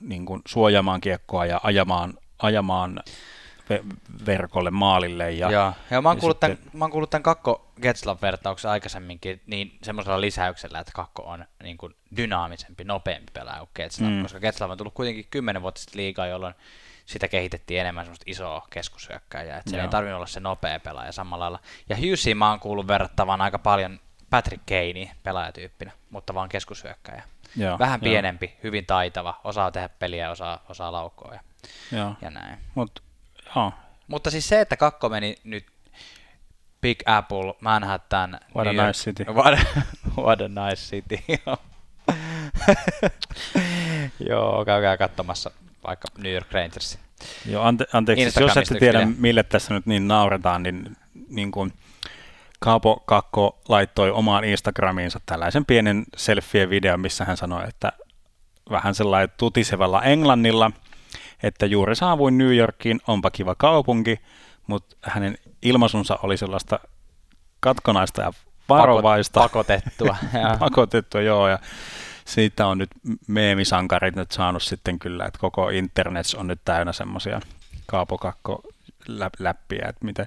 niin kuin suojaamaan kiekkoa ja ajamaan, ajamaan verkolle maalille. Ja, Ja, ja mä, oon ja kuullut sitten- tämän, mä oon kuullut tämän kakko Getslav vertauksen aikaisemminkin niin semmoisella lisäyksellä, että kakko on niin kuin dynaamisempi, nopeampi pelaaja kuin Getslav, Mm. koska Getslav on tullut kuitenkin kymmenen vuotta sitten liigaa, jolloin sitä kehitettiin enemmän semmoista isoa keskushyökkääjää, että se ei Joo. tarvinnut olla se nopea pelaaja samalla lailla. Ja Hughesiin mä oon kuullut verrattavan aika paljon Patrick Kaney pelaajatyyppinä, mutta vaan keskushyökkääjä. Joo, Vähän joo, pienempi, hyvin taitava, osaa tehdä peliä, osaa, osaa laukoa ja, Joo, ja näin. mut, joo, Mutta siis se, että kakko meni nyt Big Apple, Manhattan, What a New York- nice city. What, what a nice city, joo. joo, käykää katsomassa vaikka New York Rangers. joo ante, anteeksi, jos Instagramista ette tiedä, mille tässä nyt niin nauretaan, niin, niin kuin Kaapo Kakko laittoi omaan Instagramiinsa tällaisen pienen selfie-videon, missä hän sanoi, että vähän sellainen tutisevalla englannilla, että juuri saavuin New Yorkiin, onpa kiva kaupunki, mutta hänen ilmaisunsa oli sellaista katkonaista ja varovaista. Pakotettua. pakotettua, joo, ja siitä on nyt meemisankarit nyt saanut sitten kyllä, että koko internet on nyt täynnä semmoisia kaapokakko läppiä, että mitä,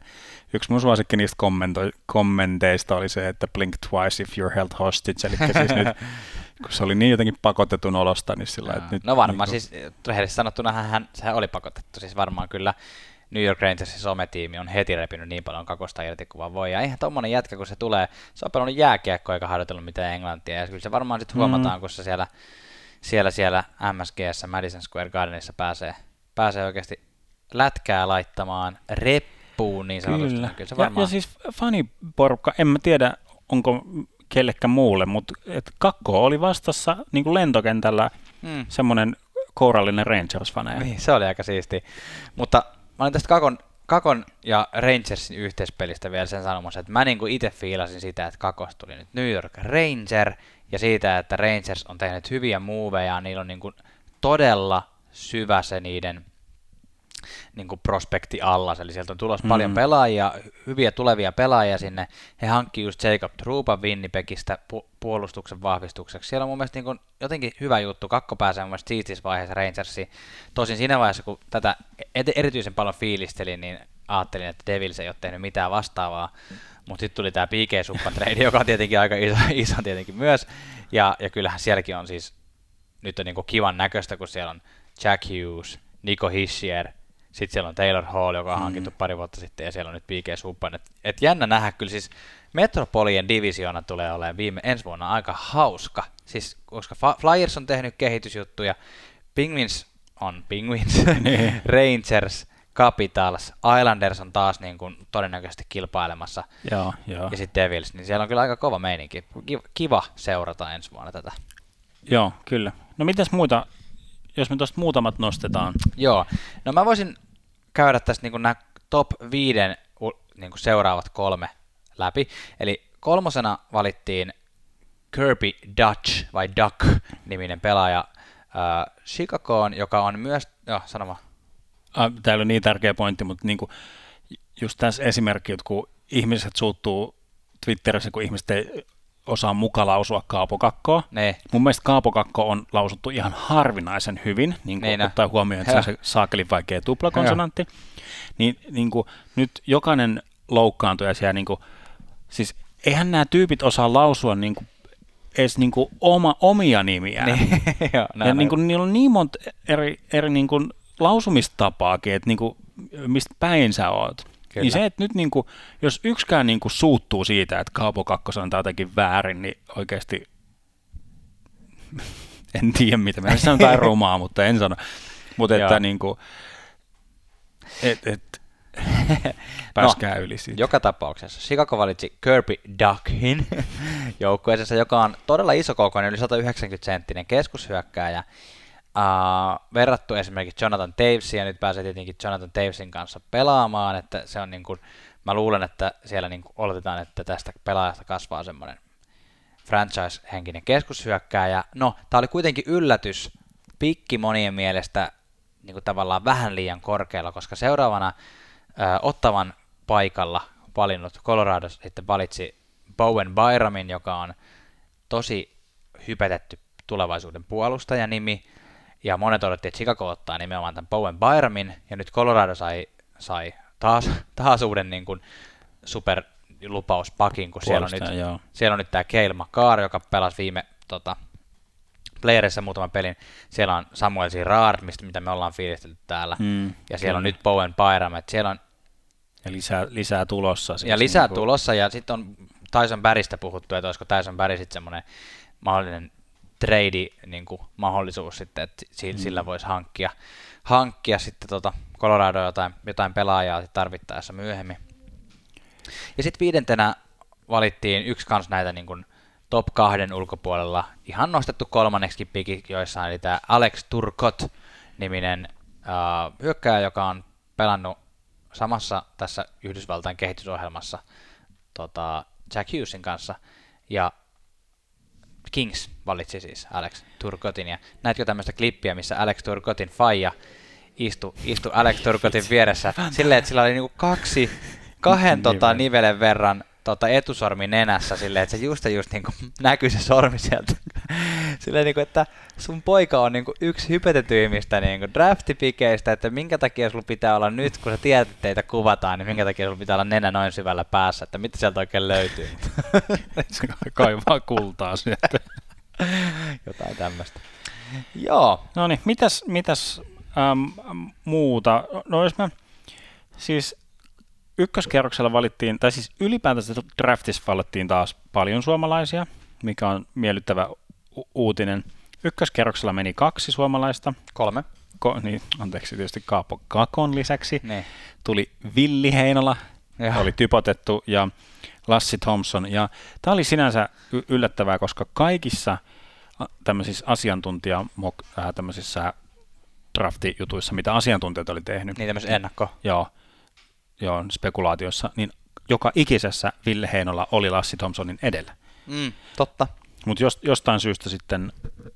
yksi mun suosikki niistä kommenteista oli se, että blink twice if you're held hostage, eli siis nyt kun se oli niin jotenkin pakotetun olosta, niin sillä että nyt... No varmaan niin kuin... siis, rehellisesti sanottuna hän, sehän oli pakotettu, siis varmaan kyllä New York Rangersin sometiimi on heti repinyt niin paljon kakosta irti kuin vaan voi. Ja eihän tommonen jätkä, kun se tulee, se on pelannut jääkiekkoa eikä harjoitellut mitään englantia. Ja kyllä se varmaan sitten huomataan, mm. kun se siellä, siellä, siellä MSGssä Madison Square Gardenissa pääsee, pääsee oikeasti lätkää laittamaan reppuun niin sanotusti. Kyllä. kyllä se varmaan... ja, ja siis faniporukka, en mä tiedä, onko kellekään muulle, mutta et Kakko oli vastassa niin kuin lentokentällä mm. semmoinen kourallinen Rangers-faneja. Niin, se oli aika siisti. Mutta mä olin tästä Kakon, Kakon ja Rangersin yhteispelistä vielä sen sanomassa, että mä niin itse fiilasin sitä, että Kakosta tuli nyt New York Ranger, ja siitä, että Rangers on tehnyt hyviä muuveja, niillä on niin kuin todella syvä se niiden niin kuin prospekti alla, eli sieltä on tulossa mm. paljon pelaajia, hyviä tulevia pelaajia sinne. He hankkivat just Jacob Truupan Winnipegistä pu- puolustuksen vahvistukseksi. Siellä on mun mielestä niin kuin jotenkin hyvä juttu. Kakko pääsee mun mielestä siistissä vaiheessa Rangersiin. Tosin siinä vaiheessa, kun tätä erityisen paljon fiilistelin, niin ajattelin, että Devils ei ole tehnyt mitään vastaavaa. Mutta sitten tuli tämä PK trade, joka on tietenkin aika iso, iso tietenkin myös. Ja, ja kyllähän sielläkin on siis, nyt on niinku kivan näköistä, kun siellä on Jack Hughes, Nico Hischier, sitten siellä on Taylor Hall, joka on mm. hankittu pari vuotta sitten, ja siellä on nyt P.K. Subban. Et, et jännä nähdä kyllä siis Metropolien divisioona tulee olemaan viime ensi vuonna aika hauska. Siis, koska Flyers on tehnyt kehitysjuttuja, Penguins on Penguins, niin. Rangers, Capitals, Islanders on taas niin kuin todennäköisesti kilpailemassa. Joo, joo. Ja sitten Devils, niin siellä on kyllä aika kova meininki. Kiva seurata ensi vuonna tätä. Joo, kyllä. No mitäs muita jos me tuosta muutamat nostetaan. Joo, no mä voisin käydä tästä niin nämä top viiden niin seuraavat kolme läpi. Eli kolmosena valittiin Kirby Dutch, vai Duck-niminen pelaaja äh, Chicagoon, joka on myös, joo, sanoma. Äh, täällä on niin tärkeä pointti, mutta niin kuin, just tässä esimerkki, että kun ihmiset suuttuu Twitterissä, kun ihmiset ei osaa muka lausua kaapokakkoa. Ne. Mun mielestä kaapokakko on lausuttu ihan harvinaisen hyvin, niin kuin ottaa huomioon, että se on se saakelin vaikea tuplakonsonantti. Niin, niin kuin, nyt jokainen loukkaantuja siellä, niin kuin, siis eihän nämä tyypit osaa lausua niin kuin, edes niin kuin oma, omia nimiä. Niin, ja niin kuin, niillä on niin monta eri, eri niin kuin, lausumistapaakin, että niin kuin, mistä päin sä oot. Kyllä. Niin se, että nyt niin kuin, jos yksikään niin kuin suuttuu siitä, että Kaapo 2 on jotenkin väärin, niin oikeasti en tiedä mitä. Mä sanon jotain rumaa, mutta en sano. Mutta että niin kuin, et, et, pääskää no, yli siitä. Joka tapauksessa Chicago valitsi Kirby Duckin joukkueeseensa, joka on todella iso kokoinen, yli 190 senttinen keskushyökkääjä. Uh, verrattu esimerkiksi Jonathan Tavesin, ja nyt pääsee tietenkin Jonathan Tavesin kanssa pelaamaan, että se on niin kuin, mä luulen, että siellä niin kuin oletetaan, että tästä pelaajasta kasvaa semmoinen franchise-henkinen keskushyökkääjä. No, tämä oli kuitenkin yllätys, pikki monien mielestä niin kuin tavallaan vähän liian korkealla, koska seuraavana uh, Ottavan paikalla valinnut Colorado sitten valitsi Bowen Byramin, joka on tosi hypetetty tulevaisuuden puolustajanimi, ja monet odotti, että Chicago ottaa nimenomaan tämän Bowen Byramin, ja nyt Colorado sai, sai taas, taas uuden niin kuin superlupauspakin, kun siellä on, nyt, joo. siellä on nyt tämä Cale McCarr, joka pelasi viime tota, playerissa muutaman pelin. Siellä on Samuel Girard, mistä, mitä me ollaan fiilistelty täällä. Hmm, ja siellä kyllä. on nyt Bowen Byram, että siellä on ja lisää, lisää tulossa. Siis ja lisää niin kuin... tulossa, ja sitten on Tyson Bäristä puhuttu, että olisiko Tyson Bäri sitten semmoinen mahdollinen trade niin kuin, mahdollisuus sitten, että sillä mm. voisi hankkia, hankkia sitten tota Colorado jotain, jotain pelaajaa tarvittaessa myöhemmin. Ja sitten viidentenä valittiin yksi kans näitä niin kuin, top kahden ulkopuolella ihan nostettu kolmanneksi piki, joissa oli tämä Alex Turcot niminen uh, hyökkääjä, joka on pelannut samassa tässä Yhdysvaltain kehitysohjelmassa tota, Jack Hughesin kanssa. Ja Kings valitsi siis Alex Turcotin. Ja näetkö tämmöistä klippiä, missä Alex Turcotin faija istui, istu Alex Turcotin vieressä silleen, että sillä oli niinku kaksi, kahden niin tota, nivelen verran tota, etusormi nenässä silleen, että se just just niin kuin, näkyy se sormi sieltä. silleen, niin kuin, että sun poika on niin kuin, yksi hypetetyimmistä niin kuin, draftipikeistä, että minkä takia sulla pitää olla nyt, kun sä tiedät, että teitä kuvataan, niin minkä takia sulla pitää olla nenä noin syvällä päässä, että mitä sieltä oikein löytyy. se kaivaa kultaa sieltä. Jotain tämmöistä. Joo. No niin, mitäs, mitäs äm, muuta? No jos mä, siis ykköskerroksella valittiin, tai siis ylipäätänsä draftissa valittiin taas paljon suomalaisia, mikä on miellyttävä u- uutinen. Ykköskerroksella meni kaksi suomalaista. Kolme. Ko, niin, anteeksi, tietysti Kaapo Kakon lisäksi. Ne. Tuli Villi Heinola, Ja. oli typotettu, ja Lassi Thompson. Ja tämä oli sinänsä y- yllättävää, koska kaikissa tämmöisissä asiantuntija tämmöisissä draftijutuissa, mitä asiantuntijat oli tehnyt, Niin tämmöisen ennakko. joo, joo, spekulaatiossa, niin joka ikisessä Ville Heinola oli Lassi Thompsonin edellä. Mm, totta. Mutta jos, jostain syystä sitten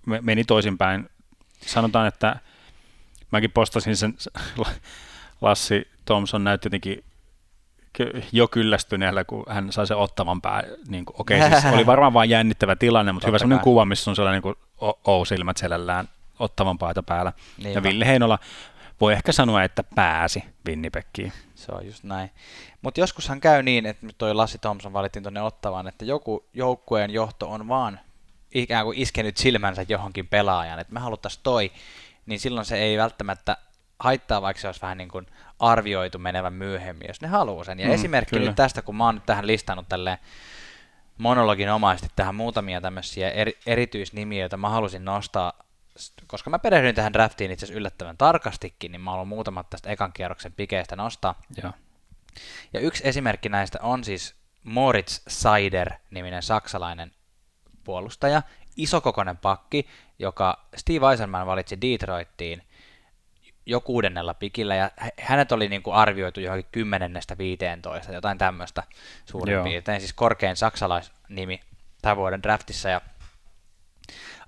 me- meni toisinpäin. Sanotaan, että mäkin postasin sen, Lassi Thompson näytti jotenkin jo kyllästyneellä, kun hän sai sen ottavan pää. Niin kuin, okei, siis oli varmaan vain jännittävä tilanne, mutta Totta hyvä sellainen kuva, missä on sellainen niin kuin O-silmät selällään ottavan paita päällä. Niinpä. Ja Ville Heinola voi ehkä sanoa, että pääsi Winnipegkiin. Se on just näin. Mutta joskushan käy niin, että nyt toi Lassi Thompson valittiin tuonne ottavaan, että joku joukkueen johto on vaan ikään kuin iskenyt silmänsä johonkin pelaajan, että me haluttaisiin toi, niin silloin se ei välttämättä haittaa, vaikka se olisi vähän niin kuin arvioitu menevän myöhemmin, jos ne haluaa sen. Ja Mm, esimerkki kyllä. nyt tästä, kun mä oon nyt tähän listannut tälleen monologin omaisesti tähän muutamia tämmöisiä eri, erityisnimiä, joita mä halusin nostaa, koska mä perehdyin tähän draftiin itse asiassa yllättävän tarkastikin, niin mä haluan muutamat tästä ekan kierroksen pikeistä nostaa. Joo. Ja yksi esimerkki näistä on siis Moritz Seider-niminen saksalainen puolustaja, isokokoinen pakki, joka Steve Eisenman valitsi Detroittiin jo kuudennella pikillä, ja hä- hänet oli niin kuin arvioitu johonkin kymmenennestä 15, jotain tämmöistä suurin Joo. piirtein, siis korkein saksalaisnimi tämän vuoden draftissa, ja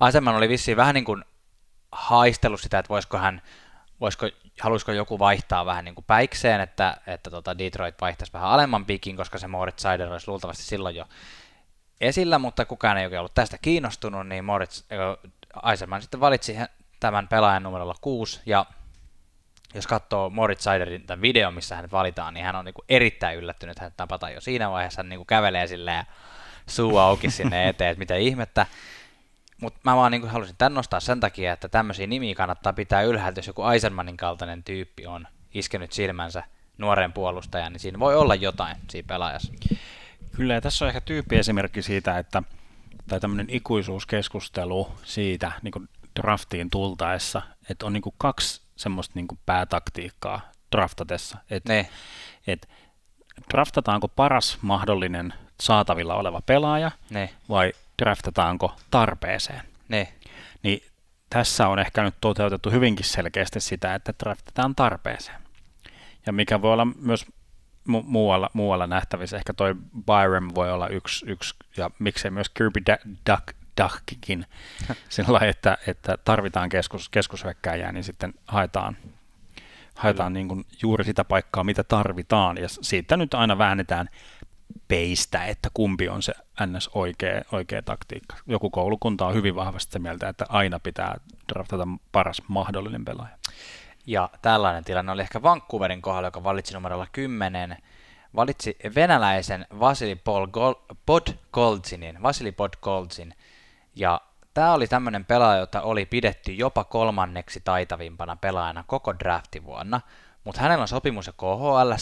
Eisenman oli vissiin vähän niin kuin haistellut sitä, että voisiko hän, voisiko, haluaisiko joku vaihtaa vähän niin kuin päikseen, että, että tota Detroit vaihtaisi vähän alemman pikin, koska se Moritz Seider olisi luultavasti silloin jo esillä, mutta kukaan ei oikein ollut tästä kiinnostunut, niin Moritz, Eisenman sitten valitsi tämän pelaajan numerolla 6, ja jos katsoo Moritz Seiderin tämän videon, missä hänet valitaan, niin hän on niin kuin erittäin yllättynyt, että hänet napataan jo siinä vaiheessa, hän niin kuin kävelee silleen suu auki sinne eteen, että mitä ihmettä. Mutta mä vaan niin kuin halusin tämän nostaa sen takia, että tämmöisiä nimiä kannattaa pitää ylhäältä, jos joku Eisenmanin kaltainen tyyppi on iskenyt silmänsä nuoren puolustajan, niin siinä voi olla jotain siinä pelaajassa. Kyllä, ja tässä on ehkä tyyppiesimerkki siitä, että tai tämmöinen ikuisuuskeskustelu siitä niin kuin draftiin tultaessa, että on niin kuin kaksi semmoista niin kuin päätaktiikkaa draftatessa. Että Ne, et draftataanko paras mahdollinen saatavilla oleva pelaaja ne, vai draftataanko tarpeeseen. ne, Niin tässä on ehkä nyt toteutettu hyvinkin selkeästi sitä, että draftataan tarpeeseen. Ja mikä voi olla myös mu- muualla, muualla nähtävissä, ehkä toi Byram voi olla yksi, yksi ja miksei myös Kirby Da- Duck, Duckikin, sillä lailla, että, että tarvitaan keskus, keskushyökkääjää, niin sitten haetaan, haetaan niin kuin juuri sitä paikkaa, mitä tarvitaan, ja siitä nyt aina väännetään peistä, että kumpi on se ns. oikea, oikea taktiikka. Joku koulukunta on hyvin vahvasti sitä mieltä, että aina pitää draftata paras mahdollinen pelaaja. Ja tällainen tilanne oli ehkä Vancouverin kohdalla, joka valitsi numerolla 10, valitsi venäläisen Vasili Paul Gol- Podkolzinin, Vasili Podkolzin, ja tämä oli tämmöinen pelaaja, jota oli pidetty jopa kolmanneksi taitavimpana pelaajana koko draftivuonna, mutta hänellä on sopimus jo KHL,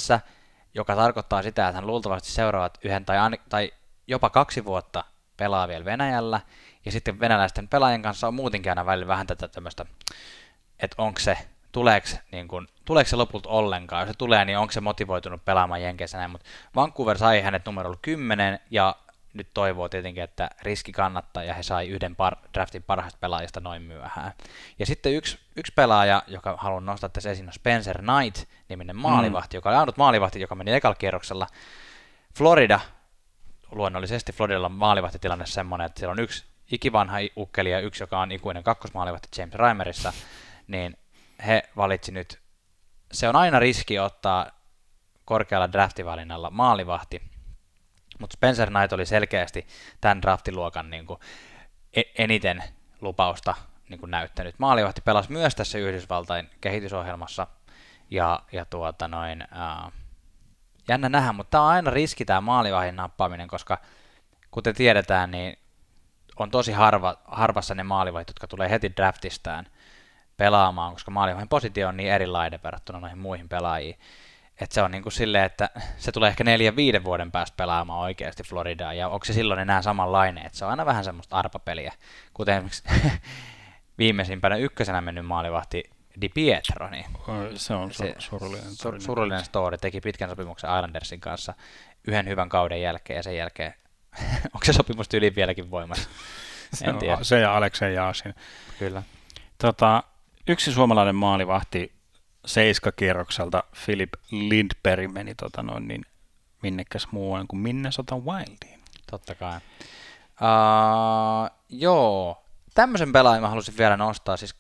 joka tarkoittaa sitä, että hän luultavasti seuraavat yhden tai, ain- tai jopa kaksi vuotta pelaa vielä Venäjällä, ja sitten venäläisten pelaajien kanssa on muutenkin aina välillä vähän tätä tämmöistä että onko se, tuleeko, niin kun, tuleeko se lopulta ollenkaan. Jos se tulee, niin onko se motivoitunut pelaamaan Jenkeissä näin. Mutta Vancouver sai hänet numerolla 10 ja nyt toivoo tietenkin, että riski kannattaa ja he sai yhden par- draftin parhaista pelaajista noin myöhään. Ja sitten yksi, yksi pelaaja, joka haluan nostaa tässä esiin, on Spencer Knight, niminen maalivahti, mm. joka oli ainut maalivahti, joka meni ekalla kierroksella. Florida, luonnollisesti Floridalla on maalivahtitilanne semmoinen, että siellä on yksi ikivanha ukkeli ja yksi, joka on ikuinen kakkosmaalivahti James Reimerissa, niin he valitsi nyt, se on aina riski ottaa korkealla draftivalinnalla maalivahti, Mutta Spencer Knight oli selkeästi tämän draftiluokan niin kuin e- eniten lupausta niin kuin näyttänyt. Maalivahti pelasi myös tässä Yhdysvaltain kehitysohjelmassa, ja, ja tuota noin, ää, jännä nähdä, mutta tämä on aina riski tämä maalivahin nappaaminen, koska kuten tiedetään, niin on tosi harva, harvassa ne maalivahit, jotka tulee heti draftistään pelaamaan, koska maalivahin positio on niin erilainen verrattuna noihin muihin pelaajiin. Että se on niin kuin silleen, että se tulee ehkä neljän viiden vuoden päästä pelaamaan oikeasti Floridaan, ja onko se silloin enää samanlainen, että se on aina vähän semmoista arpapeliä, kuten esimerkiksi viimeisimpänä ykkösenä mennyt maalivahti Di Pietro, niin Se on se, su- surullinen. sur, surullinen story, teki pitkän sopimuksen Islandersin kanssa yhden hyvän kauden jälkeen, ja sen jälkeen, onko se sopimus yli vieläkin voimassa? En tiedä, se ja Aleksei Jaasin. kyllä. Tota, yksi suomalainen maalivahti seiskakierrokselta Philip Lindberg meni tota noin, niin minnekäs muualle kuin Minnesota Wildiin. Totta kai. Uh, joo, tämmöisen pelaajan mä halusin vielä nostaa. Siis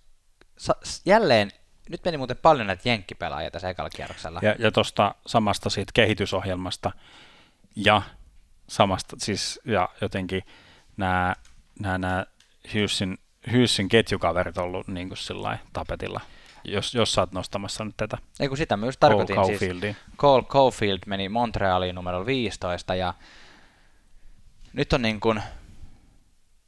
sa- jälleen, nyt meni muuten paljon näitä jenkkipelaajia tässä ekalla kierroksella. Ja, ja tuosta samasta siitä kehitysohjelmasta ja samasta, siis ja jotenkin nämä, nämä, nämä Hughesin, Hughesin ketjukaverit ollut niin kuin tapetilla, jos, jos sä oot nostamassa nyt tätä Ei kun sitä myös tarkoitin. Cole Siis. Cole Caulfield meni Montrealiin numero 15 ja nyt on niin kuin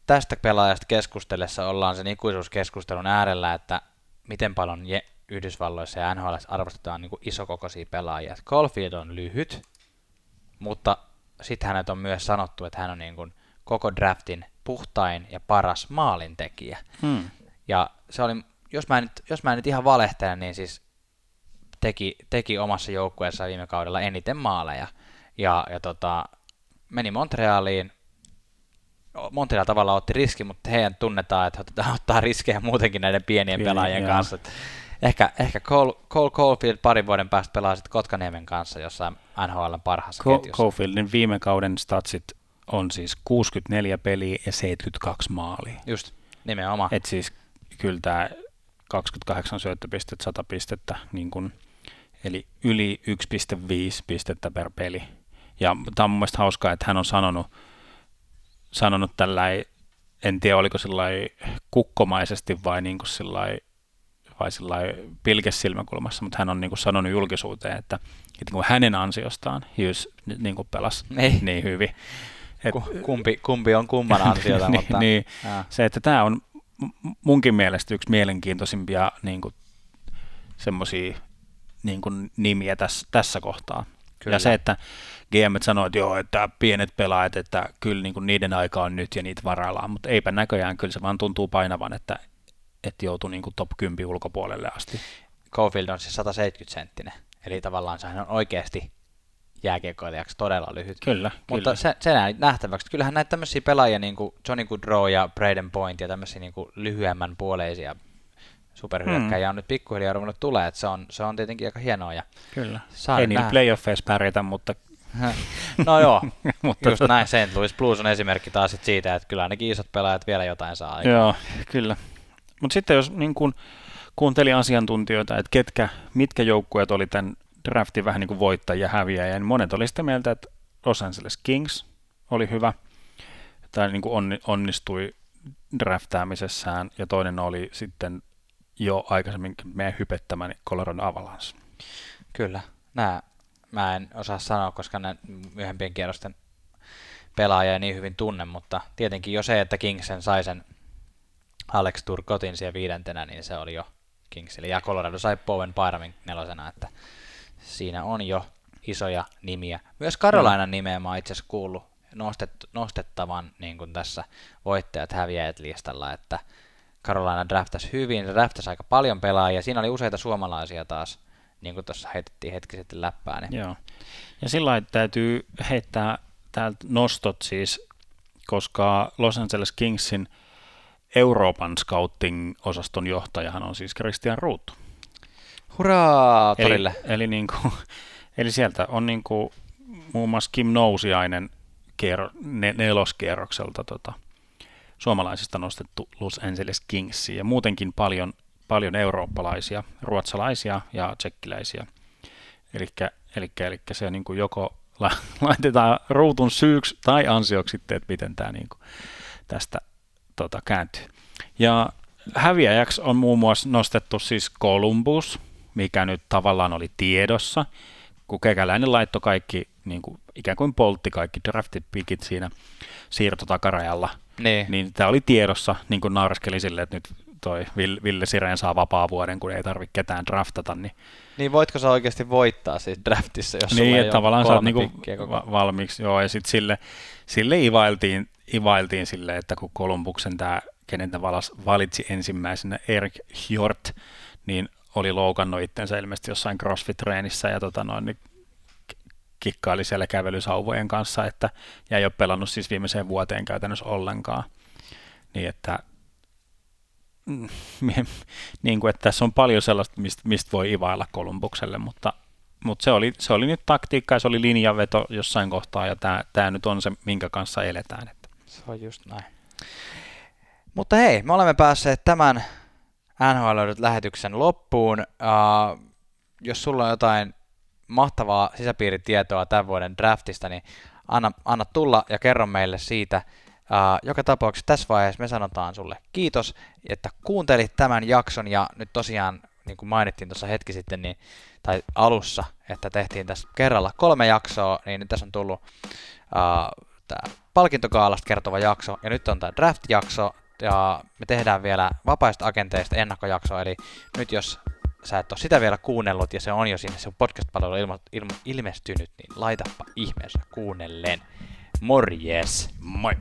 tästä pelaajasta keskustellessa ollaan sen ikuisuuskeskustelun äärellä, että miten paljon je- Yhdysvalloissa ja NHL arvostetaan niin kuin isokokoisia pelaajia. Caulfield on lyhyt, mutta sitten hänet on myös sanottu, että hän on niin kuin koko draftin puhtain ja paras maalintekijä. Hmm. Ja se oli, jos mä en nyt, jos mä en nyt ihan valehtelen, niin siis teki, teki omassa joukkueessa viime kaudella eniten maaleja. Ja, ja tota, meni Montrealiin. Montreal tavallaan otti riski, mutta heidän tunnetaan, että otetaan, ottaa riskejä muutenkin näiden pienien Pieni, pelaajien joo. kanssa. Ehkä ehkä Cole, Cole Caulfield parin vuoden päästä pelaa sitten Kotkaniemen kanssa jossain NHL parhaassa Co- ketjussa. Cofieldin viime kauden statsit on siis 64 peliä ja 72 maalia. Just, nimenomaan. Et siis kyllä tämä 28 syöttöpistettä, 100 pistettä, niin kun, eli yli 1,5 pistettä per peli. Ja tämä on mun mielestä hauskaa, että hän on sanonut, sanonut tällä en tiedä oliko sillä kukkomaisesti vai niin kuin sillai, vai sillä pilkesilmäkulmassa, mutta hän on niin kuin sanonut julkisuuteen, että, että kun hänen ansiostaan Hughes niin kuin pelasi Ei. niin hyvin. Et, Ku- kumpi, kumpi on kumman ansiota, niin, mutta... niin, se, että tämä on munkin mielestä yksi mielenkiintoisimpia niin kuin, semmoisia niin kuin, nimiä tässä, tässä kohtaa. Kyllä. Ja se, että GM sanoo, että joo, että pienet pelaajat, että kyllä niin kuin niiden aika on nyt ja niitä varaillaan, mutta eipä näköjään, kyllä se vaan tuntuu painavan, että, että joutuu niin kuin top 10 ulkopuolelle asti. Caulfield on siis 170 senttinen, eli tavallaan sehän on oikeasti jääkiekkoilijaksi todella lyhyt. Kyllä, Mutta kyllä. se, se näin nähtäväksi. Kyllähän näitä tämmöisiä pelaajia, niin kuin Johnny Goodrow ja Braden Point ja tämmöisiä niin kuin lyhyemmän puoleisia superhyökkäjiä on nyt pikkuhiljaa ruvennut tulee, että se on, se on tietenkin aika hienoa. Ja kyllä. Saa Ei niillä playoffeissa pärjätä, mutta, no joo, mutta just näin. St. Louis Blues on esimerkki taas sit siitä, että kyllä ainakin isot pelaajat vielä jotain saa aikaan. Joo, kyllä. Mutta sitten jos niin kun kuunteli asiantuntijoita, että ketkä, mitkä joukkueet oli tämän draftin vähän niin kuin voittajia ja häviäjiä, niin monet oli sitä mieltä, että Los Angeles Kings oli hyvä, tai niin kuin onni, onnistui draftaamisessään, ja toinen oli sitten jo aikaisemmin meidän hypettämäni Colorado Avalanche. Kyllä. Nää, mä en osaa sanoa, koska nämä myöhempien kierrosten pelaajia ei niin hyvin tunne, mutta tietenkin jo se, että Kingsen sai sen Alex Turcotin siellä viidentenä, niin se oli jo Kingsille. Ja Colorado sai Bowen Pyramin nelosena, että siinä on jo isoja nimiä. Myös Carolinan nimeä mä itse asiassa kuullut nostet, nostettavan niin kuin tässä voittajat häviäjät listalla, että Carolina draftasi hyvin, se draftasi aika paljon pelaajia, siinä oli useita suomalaisia taas, niin kuin tuossa heitettiin hetki sitten läppää. Niin. Joo. Ja sillä lailla täytyy heittää täältä nostot siis, koska Los Angeles Kingsin Euroopan scouting-osaston johtajahan on siis Christian Ruut. Hurraa Eli, torille! eli, niin kuin, eli sieltä on niin kuin, muun muassa Kim Nousiainen kierro, ne, neloskierrokselta tota, suomalaisista nostettu Los Angeles Kingsiin ja muutenkin paljon, paljon eurooppalaisia, ruotsalaisia ja tsekkiläisiä. Elikkä, elikkä, elikkä se niin kuin joko la- laitetaan ruutun syyksi tai ansioksi sitten, että miten tämä niin kuin tästä tota, kääntyy. Ja häviäjäksi on muun muassa nostettu siis Columbus, mikä nyt tavallaan oli tiedossa, kun kekäläinen laittoi kaikki, niin kuin, ikään kuin poltti kaikki drafted pickit siinä siirtotakarajalla, Niin. niin tämä oli tiedossa, niin kuin nauraskeli silleen, että nyt toi Ville, Sireen saa vapaa vuoden, kun ei tarvitse ketään draftata, niin, Niin voitko sä oikeasti voittaa siis draftissa, jos sulla niin ei että ole tavallaan sä niinku koko... va- valmiiksi, joo, ja sitten sille, sille ivailtiin, ivailtiin sille, että kun Kolumbuksen tämä, kenen tämä valas- valitsi ensimmäisenä, Erik Hjort, niin oli loukannut itsensä ilmeisesti jossain CrossFit-treenissä ja tota noin, niin kikkaili siellä kävelysauvojen kanssa, että, ja ei ole pelannut siis viimeiseen vuoteen käytännössä ollenkaan. Niin että, mm, niin kuin, että tässä on paljon sellaista, mistä, mistä voi ivailla Kolumbukselle, mutta, mutta se, oli, se oli nyt taktiikka ja se oli linjaveto jossain kohtaa ja tämä, tämä nyt on se, minkä kanssa eletään. Että. Se on just näin. Mutta hei, me olemme päässeet tämän nhl lähetyksen loppuun. Uh, jos sulla on jotain mahtavaa sisäpiiritietoa tämän vuoden draftista, niin anna, anna tulla ja kerro meille siitä. Uh, joka tapauksessa tässä vaiheessa me sanotaan sulle kiitos, että kuuntelit tämän jakson ja nyt tosiaan, niin kuin mainittiin tuossa hetki sitten, niin, tai alussa, että tehtiin tässä kerralla kolme jaksoa, niin nyt tässä on tullut uh, tämä palkintokaalasta kertova jakso, ja nyt on tämä draft-jakso, ja me tehdään vielä vapaista agenteista ennakkojakso, eli nyt jos sä et ole sitä vielä kuunnellut, ja se on jo sinne sun podcast-palvelu ilmo, ilmestynyt, niin laitapa ihmeessä kuunnellen. Morjes! Moi!